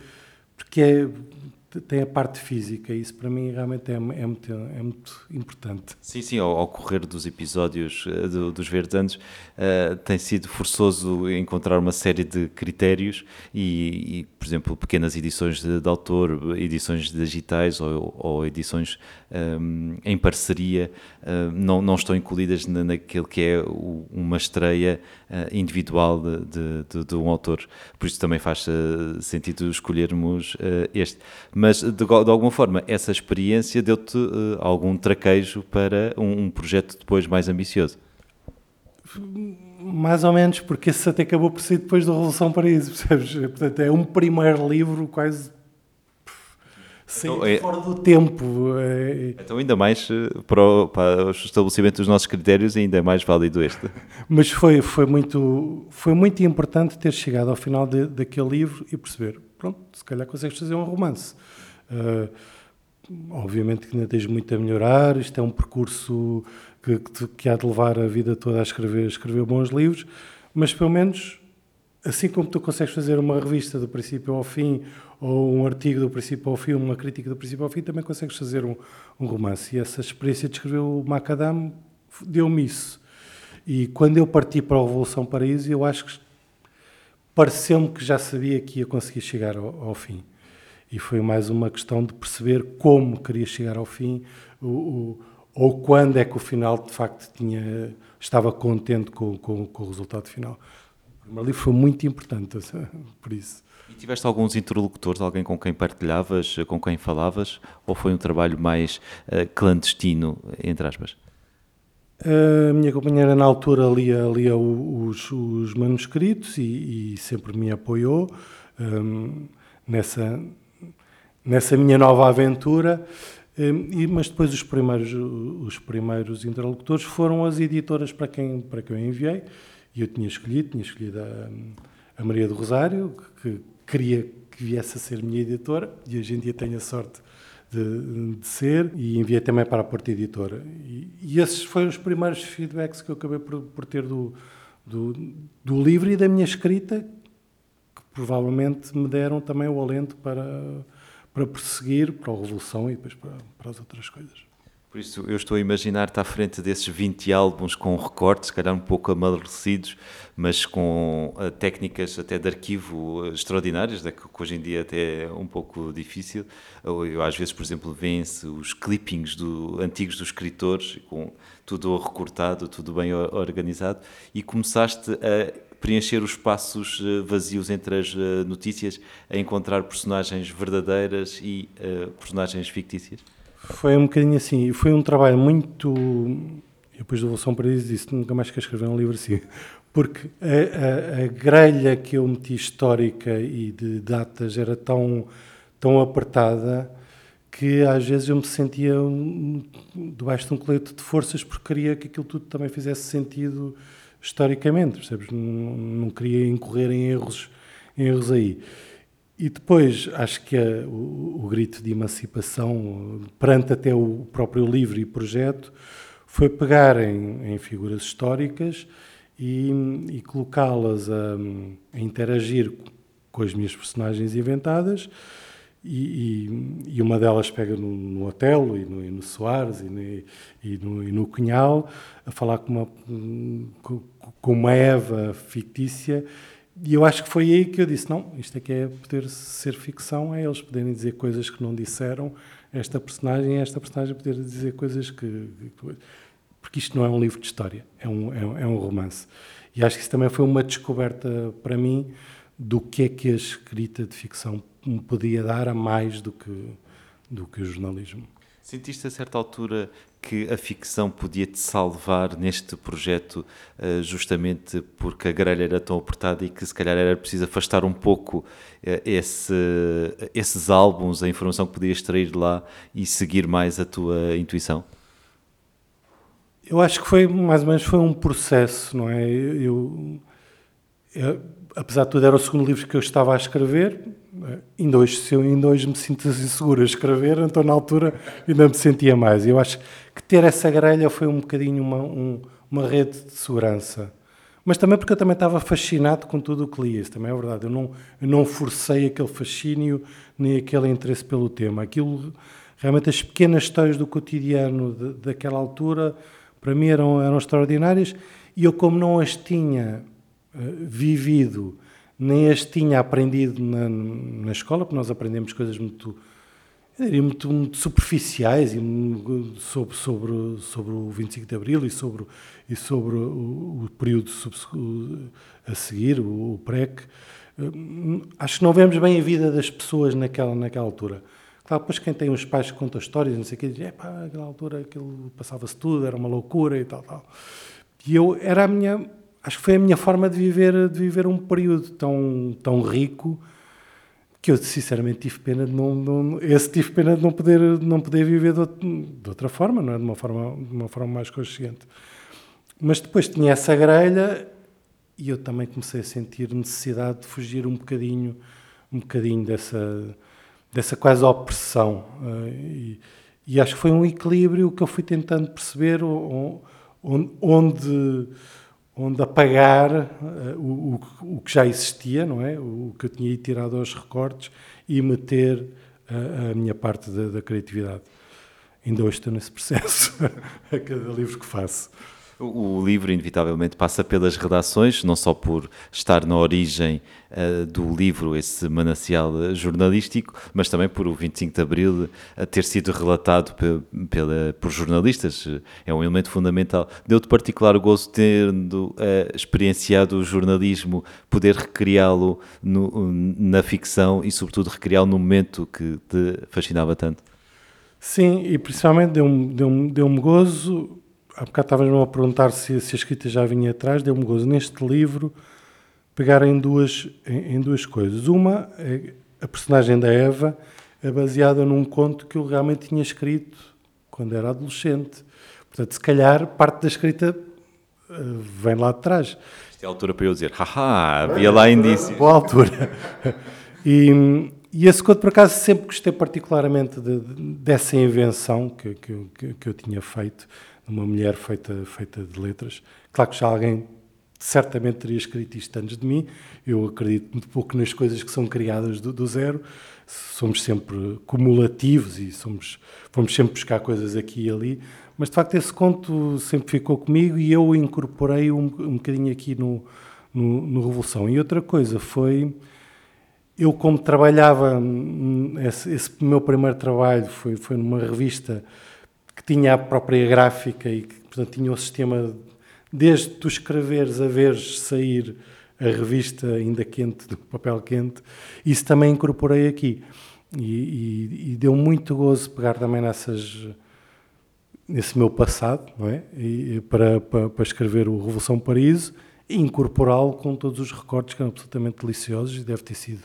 S3: porque é tem a parte física, isso para mim realmente é, é, muito, é muito importante.
S2: Sim, sim, ao, ao correr dos episódios uh, do, dos Verdes Anos, uh, tem sido forçoso encontrar uma série de critérios e, e por exemplo, pequenas edições de, de autor, edições digitais ou, ou edições um, em parceria, uh, não, não estão incluídas na, naquele que é o, uma estreia individual de, de, de, um autor. Por isso também faz sentido escolhermos este mas de, de, alguma forma essa experiência deu-te uh, algum traquejo para um, um, projeto depois mais ambicioso?
S3: Mais ou menos, porque esse até acabou por ser depois da Revolução Paraíso, <laughs> percebes? Portanto, é um primeiro livro quase então, é, fora do tempo. É...
S2: Então, ainda mais eh, para o, para o, estabelecimento dos nossos critérios, ainda é mais válido este. <laughs>
S3: Mas foi, foi, muito, foi muito importante ter chegado ao final de, daquele livro e perceber: pronto, se calhar consegues fazer um romance. Uh, obviamente que ainda tens muito a melhorar, isto é um percurso que, que, que há de levar a vida toda a escrever, a escrever bons livros, mas pelo menos assim como tu consegues fazer uma revista do princípio ao fim, ou um artigo do princípio ao fim, uma crítica do princípio ao fim, também consegues fazer um, um romance. E essa experiência de escrever o Macadam deu-me isso. E quando eu parti para a Revolução Paraíso, eu acho que pareceu-me que já sabia que ia conseguir chegar ao, ao, fim. E foi mais uma questão de perceber como queria chegar ao fim, o, o, ou quando é que o final de facto tinha, estava contente com, com, com o resultado final. O primeiro livro foi muito importante, <laughs> por isso.
S2: E tiveste alguns interlocutores, alguém com quem partilhavas, com quem falavas, ou foi um trabalho mais uh, clandestino, entre aspas?
S3: A minha companheira na altura lia, lia os, os manuscritos e, e, sempre me apoiou um, nessa, nessa minha nova aventura. Um, e, mas depois os primeiros, os primeiros interlocutores foram as editoras para quem, para quem eu enviei. E eu tinha escolhido, tinha escolhido a, a Maria do Rosário, que queria que viesse a ser minha editora, e hoje em dia tenho a sorte de, de, ser e enviei também para a Porta Editora. E, e, esses foram os primeiros feedbacks que eu acabei por, por ter do, do, do, livro e da minha escrita, que provavelmente me deram também o alento para, para prosseguir para a Revolução e depois para, para as outras coisas.
S2: Por isso, eu estou a imaginar estar à frente desses 20 álbuns com recortes, se calhar um pouco amadurecidos, mas com uh, técnicas até de arquivo extraordinárias, né, que hoje em dia até é um pouco difícil. Eu, às vezes, por exemplo, vêem-se os clippings do, antigos dos escritores, com tudo recortado, tudo bem organizado, e começaste a preencher os espaços eh, vazios entre as eh, notícias, a encontrar personagens verdadeiras e uh, personagens fictícias?
S3: Foi um bocadinho assim. Foi um trabalho muito. E depois do Evolução Paraíso disse, nunca mais quero escrever um livro assim. Porque a, a, a, grelha que eu meti histórica e de datas era tão, tão apertada que às vezes eu me sentia debaixo de um colete de forças porque queria que aquilo tudo também fizesse sentido historicamente, percebes? Não, não queria incorrer em erros, em erros aí. E depois, acho que a, o, o, grito de emancipação, perante até o próprio livro e projeto, foi pegar em, em figuras históricas e, e colocá-las a, a, interagir com as minhas personagens inventadas. E, e, e uma delas pega no, no Otelo e no, e no Soares e no, e no, e no Cunhal, a falar com uma, com uma Eva fictícia e eu acho que foi aí que eu disse: não, isto é que é poder ser ficção, é eles poderem dizer coisas que não disseram, esta personagem, esta personagem poder dizer coisas que. Porque isto não é um livro de história, é um, é é um romance. E acho que isso também foi uma descoberta para mim do que é que a escrita de ficção me podia dar a mais do que, do que o jornalismo.
S2: Sentiste a certa altura que a ficção podia te salvar neste projeto, eh, justamente porque a grelha era tão apertada e que se calhar era preciso afastar um pouco eh, esse, esses álbuns, a informação que podias extrair de lá e seguir mais a tua intuição?
S3: Eu acho que foi mais ou menos foi um processo, não é? Eu, eu, apesar de tudo, era o segundo livro que eu estava a escrever. Ainda hoje, se eu ainda hoje me sinto inseguro a escrever, então na altura ainda me sentia mais. Eu acho que ter essa grelha foi um bocadinho uma, um, uma rede de segurança. Mas também porque eu também estava fascinado com tudo o que lia, isso também é verdade. Eu não, eu não forcei aquele fascínio nem aquele interesse pelo tema. Aquilo, realmente, as pequenas histórias do cotidiano daquela altura, para mim eram, eram extraordinárias e eu, como não as tinha vivido, nem as tinha aprendido na, na escola, porque nós aprendemos coisas muito muito, muito superficiais e sobre, sobre, sobre o 25 de Abril e sobre, e sobre o, o período a seguir, o, o PREC. Hum, acho que não vemos bem a vida das pessoas naquela, naquela altura. Claro, depois quem tem os pais que contam histórias, não sei o que, diz, é pá, naquela altura aquilo passava-se tudo, era uma loucura e tal, tal. E eu, era a minha, acho que foi a minha forma de viver, de viver um período tão, tão rico, que eu sinceramente tive pena de não, não, esse tive pena de não poder não poder viver de, de, outra forma não é? De uma forma de uma forma mais consciente. Mas depois tinha essa grelha e eu também comecei a sentir necessidade de fugir um bocadinho um bocadinho dessa dessa quase opressão eh, e, e acho que foi um equilíbrio que eu fui tentando perceber onde onde apagar uh, o, o, o, que já existia, não é? O, que eu tinha tirado aos recortes e meter uh, a minha parte da, da criatividade. Ainda hoje estou nesse <laughs> processo, a cada livro que faço.
S2: O livro, inevitavelmente, passa pelas redações, não só por estar na origem uh, do livro, esse manancial jornalístico, mas também por o 25 de Abril uh, ter sido relatado pe pela, por jornalistas. É um elemento fundamental. Deu-te particular gozo, tendo uh, experienciado o jornalismo, poder recriá-lo na ficção e, sobretudo, recriá-lo no momento que te fascinava tanto?
S3: Sim, e principalmente deu-me deu deu gozo há bocado estavas-me a perguntar se, se, a escrita já vinha atrás, deu-me gozo neste livro pegar em duas, em, em, duas coisas. Uma, é a personagem da Eva é baseada num conto que eu realmente tinha escrito quando era adolescente. Portanto, se calhar parte da escrita uh, vem lá de trás.
S2: Isto é a altura para eu dizer, haha, havia lá indícios.
S3: Boa altura. <laughs> E, e esse conto, por acaso, sempre gostei particularmente de, de, dessa invenção que, que, que, que eu tinha feito uma mulher feita, feita de letras. Claro que já alguém certamente teria escrito isto antes de mim. Eu acredito muito pouco nas coisas que são criadas do, do zero. Somos sempre cumulativos e somos, vamos sempre buscar coisas aqui e ali. Mas de facto esse conto sempre ficou comigo e eu incorporei um, um bocadinho aqui no, no, no Revolução. E outra coisa foi eu como trabalhava esse, esse, meu primeiro trabalho foi foi numa revista que tinha a própria gráfica e que, portanto, tinha o sistema, desde tu escreveres a veres sair a revista ainda quente, do papel quente, isso também incorporei aqui. E, e, e deu muito gozo pegar também nessas nesse meu passado, não é? E, para, para, para escrever o Revolução Paraíso e incorporá-lo com todos os recortes que eram absolutamente deliciosos e deve ter sido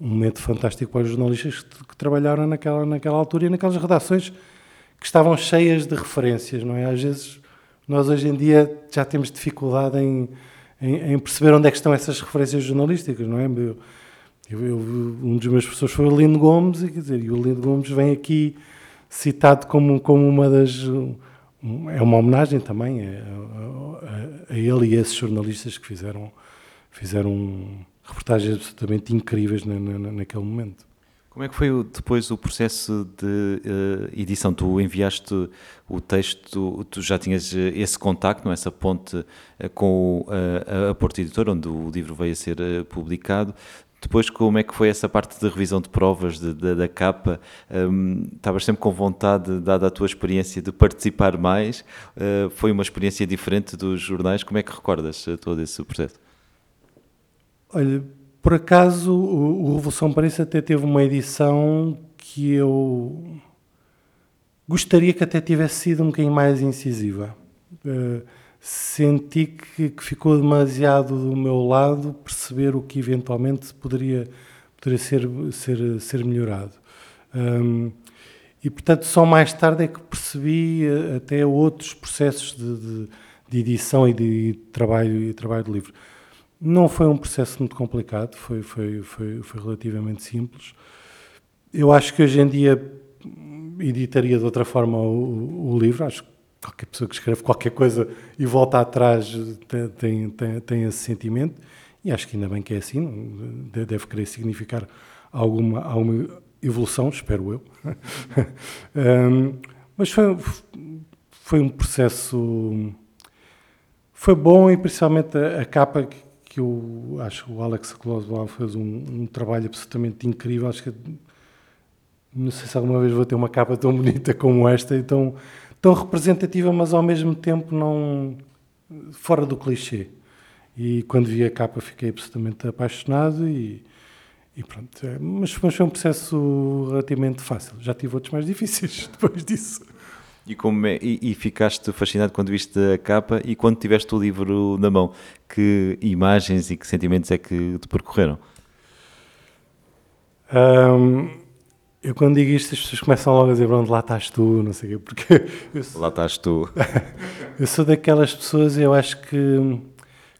S3: um momento fantástico para os jornalistas que, que, trabalharam naquela, naquela altura e naquelas redações que estavam cheias de referências, não é? Às vezes nós hoje em dia já temos dificuldade em, em, em perceber onde é que estão essas referências jornalísticas, não é? Eu, eu, um dos meus professores foi o Lindo Gomes e, quer dizer, e o Lindo Gomes vem aqui citado como, como uma das é uma homenagem também a, a, a, ele e a esses jornalistas que fizeram fizeram reportagens absolutamente incríveis na, na, naquele momento.
S2: Como é que foi depois o processo de uh, edição? Tu enviaste o texto, tu já tinhas eh, esse contacto, essa ponte uh, com uh, a Porta Editora, onde o livro veio a ser publicado. Depois, como é que foi essa parte de revisão de provas de, de, da capa? Um, estavas sempre com vontade, dada a tua experiência, de participar mais? foi uma experiência diferente dos jornais? Como é que recordas todo esse processo?
S3: Olha, por acaso, o, Revolução Paris até teve uma edição que eu gostaria que até tivesse sido um bocadinho mais incisiva. Uh, senti que, que, ficou demasiado do meu lado perceber o que eventualmente poderia, poderia ser, ser, ser melhorado. Um, e, portanto, só mais tarde é que percebi eh, até outros processos de, de, de edição e de, de trabalho, e trabalho de livro. Não foi um processo muito complicado, foi, foi, foi, foi relativamente simples. Eu acho que hoje em dia editaria de outra forma o, o livro. Acho que qualquer pessoa que escreve qualquer coisa e volta atrás tem, tem, tem esse sentimento. E acho que ainda bem que é assim, deve querer significar alguma, alguma evolução, espero eu. <laughs> um, mas foi, foi um processo. Foi bom e principalmente a, a capa que eu acho que o Alex Closwell fez um, um, trabalho absolutamente incrível. Acho que não sei se alguma vez vou ter uma capa tão bonita como esta e tão, tão representativa, mas ao mesmo tempo não fora do clichê. E quando vi a capa fiquei absolutamente apaixonado e, e pronto. É, mas, mas foi um processo relativamente fácil. Já tive outros mais <laughs> difíceis depois disso.
S2: E, como é, e, e, ficaste fascinado quando viste a capa e quando tiveste o livro na mão, que imagens e que sentimentos é que te percorreram?
S3: Um, eu quando digo isto as pessoas começam logo a dizer pronto, lá estás tu, não sei o quê, porque...
S2: Sou, lá estás tu. <laughs>
S3: eu sou daquelas pessoas, eu acho que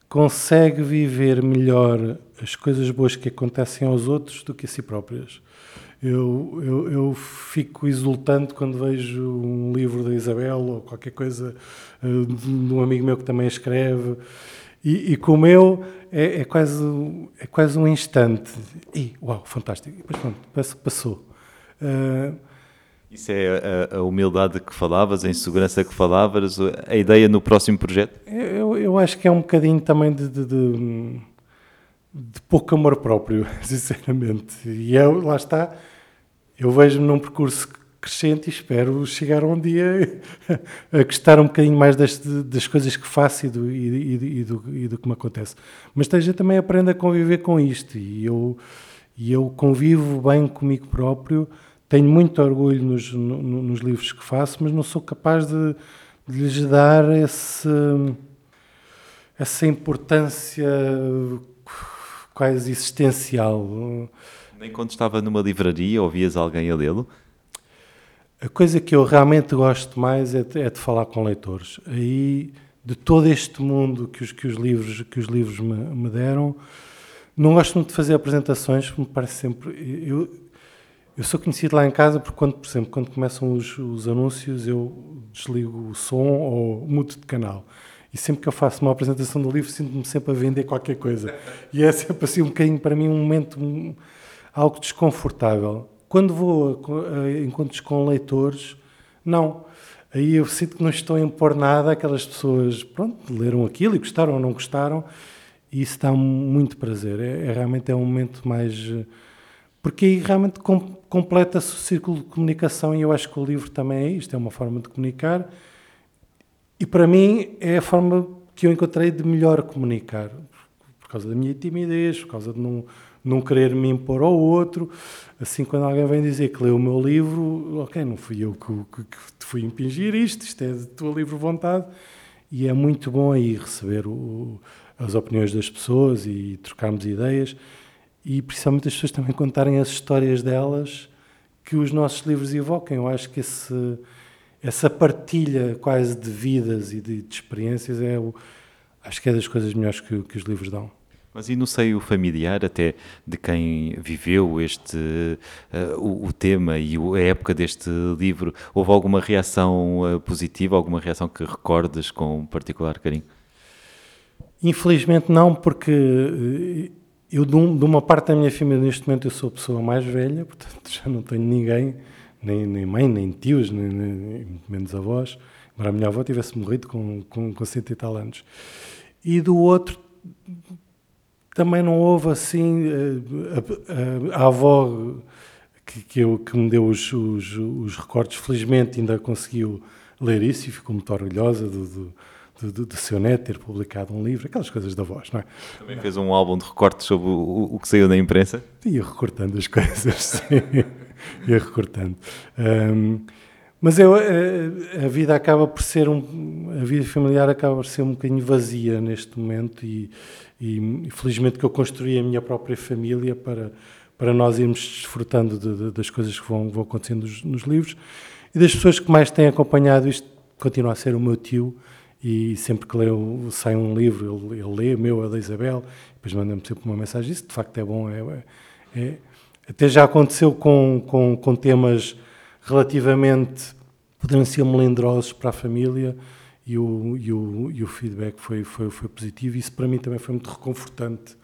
S3: consegue viver melhor as coisas boas que acontecem aos outros do que a si próprias. Eu, eu, eu, fico exultante quando vejo um livro da Isabel ou qualquer coisa uh, de um amigo meu que também escreve. E, e como eu, é, é, quase, é quase um instante. E, uau, fantástico. E depois pronto, passou. Uh,
S2: Isso é a, a, humildade que falavas, a insegurança que falavas, a ideia no próximo projeto?
S3: Eu, eu acho que é um bocadinho também de, de, de, de pouco amor próprio, <laughs> sinceramente. E eu, lá está, eu vejo-me num percurso crescente e espero chegar um dia <laughs> a gostar um bocadinho mais das, das coisas que faço e do, e, e, e, do, e do que me acontece. Mas esteja também aprende a conviver com isto e eu, e eu convivo bem comigo próprio, tenho muito orgulho nos, no, nos livros que faço, mas não sou capaz de, de lhes dar esse, essa importância quase existencial.
S2: Nem quando estava numa livraria ouvias alguém a lê-lo?
S3: A coisa que eu realmente gosto mais é de, é de, falar com leitores. Aí, de todo este mundo que os, que os livros, que os livros me, me deram, não gosto muito de fazer apresentações, me parece sempre. Eu, eu sou conhecido lá em casa porque, quando, por exemplo, quando começam os, os anúncios, eu desligo o som ou mudo de canal. E sempre que eu faço uma apresentação do livro, sinto-me sempre a vender qualquer coisa. E é sempre assim um bocadinho, para mim, um momento. Um, algo desconfortável. Quando vou a, encontros com leitores, não. Aí eu sinto que não estou a impor nada, aquelas pessoas, pronto, leram aquilo e gostaram ou não gostaram, e isso dá muito prazer. É, é realmente é um momento mais. Porque aí realmente com, completa-se o círculo de comunicação, e eu acho que o livro também é isto, é uma forma de comunicar. E para mim é a forma que eu encontrei de melhor comunicar, por causa da minha timidez, por causa de não não querer me impor ao outro. Assim, quando alguém vem dizer que leu o meu livro, ok, não fui eu que, que, que fui impingir isto, isto é de tua livre vontade. E é muito bom aí receber o, as opiniões das pessoas e trocarmos ideias e principalmente as pessoas também contarem as histórias delas que os nossos livros evocam. Eu acho que esse, essa partilha quase de vidas e de, de experiências é o, acho que é das coisas melhores que, que, os livros dão.
S2: Mas e no seio familiar, até de quem viveu este uh, o, o, tema e a época deste livro, houve alguma reação uh, positiva, alguma reação que recordes com particular carinho?
S3: Infelizmente não, porque eh, eu de, um, uma parte da minha família neste momento eu sou a pessoa mais velha, portanto já não tenho ninguém, nem, nem mãe, nem tios, nem, nem menos avós, embora a minha avó tivesse morrido com, com, com e tal anos. E do outro também não houve assim eh, a, a, a avó que, que, eu, que me deu os, os, os recortes, felizmente ainda conseguiu ler isso e ficou muito orgulhosa do, do do, do, do, seu neto ter publicado um livro, aquelas coisas da voz, não é?
S2: Também fez um álbum de recortes sobre o, o que saiu na imprensa?
S3: Ia recortando as coisas, <laughs> sim. Ia recortando. Um, mas eu, a, a, vida acaba por ser um, a vida familiar acaba por ser um bocadinho vazia neste momento e, e, felizmente que eu construí a minha própria família para para nós irmos desfrutando de, de, das coisas que vão, vão acontecendo nos, nos livros. E das pessoas que mais têm acompanhado isto continua a ser o meu tio e sempre que leio, sai um livro, ele, ele lê, meu, é da Isabel, depois manda-me sempre uma mensagem, isso de facto é bom, é, é, é. Até já aconteceu com, com, com temas relativamente potencialmente melindrosos para a família e o, e o, e o feedback foi, foi, foi positivo. Isso para mim também foi muito reconfortante.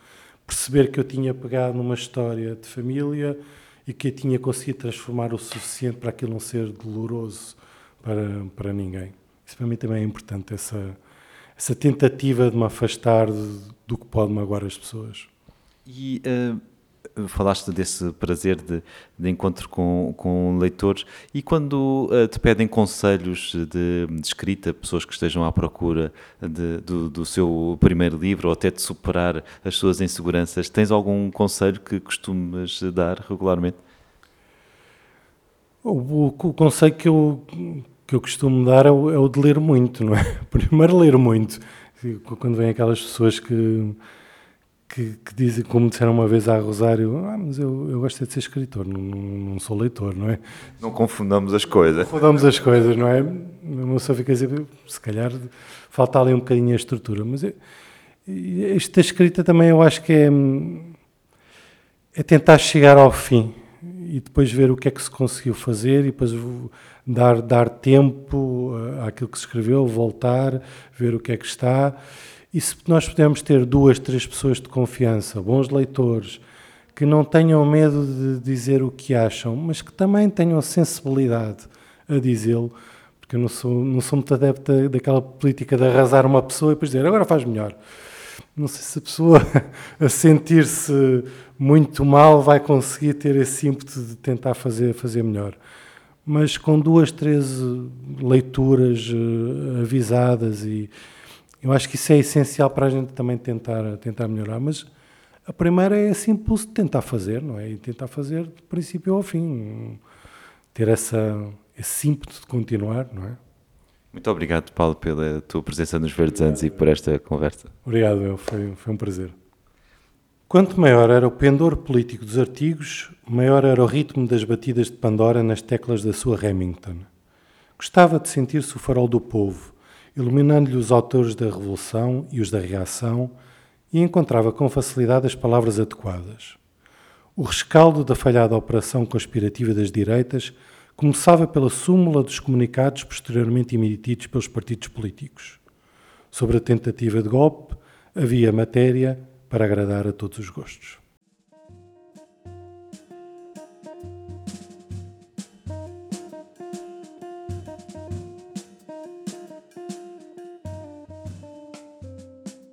S3: Perceber que eu tinha pegado numa história de família e que eu tinha conseguido transformar o suficiente para aquilo não ser doloroso para, para ninguém. Isso para mim também é importante, essa, essa tentativa de me afastar de, do que pode magoar as pessoas.
S2: E uh, falaste desse prazer de, de, encontro com, com leitores, e quando uh, te pedem conselhos de, de, escrita, pessoas que estejam à procura de, do, do seu primeiro livro, ou até de superar as suas inseguranças, tens algum conselho que costumas dar regularmente?
S3: O, o, o conselho que eu, que eu costumo dar é o, é o, de ler muito, não é? <laughs> Primeiro ler muito. Quando vem aquelas pessoas que, que, que, dizem, como disseram uma vez a Rosário, ah, mas eu, eu gosto de ser escritor, não, não, sou leitor, não é?
S2: Não confundamos as coisas. Não
S3: confundamos as coisas, não é? A moça fica a dizer, se calhar falta ali um bocadinho a estrutura, mas eu, esta escrita também eu acho que é, é tentar chegar ao fim e depois ver o que é que se conseguiu fazer e depois dar, dar tempo eh, àquilo que se escreveu, voltar, ver o que é que está. E se nós pudermos ter duas, três pessoas de confiança, bons leitores, que não tenham medo de dizer o que acham, mas que também tenham sensibilidade a dizê-lo, porque eu não sou, não sou muito adepta daquela política de arrasar uma pessoa e depois dizer agora faz melhor. Não sei se a pessoa <laughs> a sentir-se muito mal vai conseguir ter esse ímpeto de tentar fazer, fazer melhor mas com duas, três eh, leituras uh, avisadas e eu acho que isso é essencial para a gente também tentar, tentar melhorar, mas a primeira é esse impulso de tentar fazer, não é? E tentar fazer do princípio ao fim, ter essa, esse ímpeto de continuar, não é?
S2: Muito obrigado, Paulo, pela tua presença nos Verdes Anos e por esta conversa.
S3: Obrigado, eu. Foi, foi um prazer. Quanto maior era o pendor político dos artigos, maior era o ritmo das batidas de Pandora nas teclas da sua Remington. Gostava de sentir-se o farol do povo, iluminando-lhe os autores da Revolução e os da Reação, e encontrava com facilidade as palavras adequadas. O rescaldo da falhada operação conspirativa das direitas começava pela súmula dos comunicados posteriormente emitidos pelos partidos políticos. Sobre a tentativa de golpe, havia matéria para agradar a todos os gostos.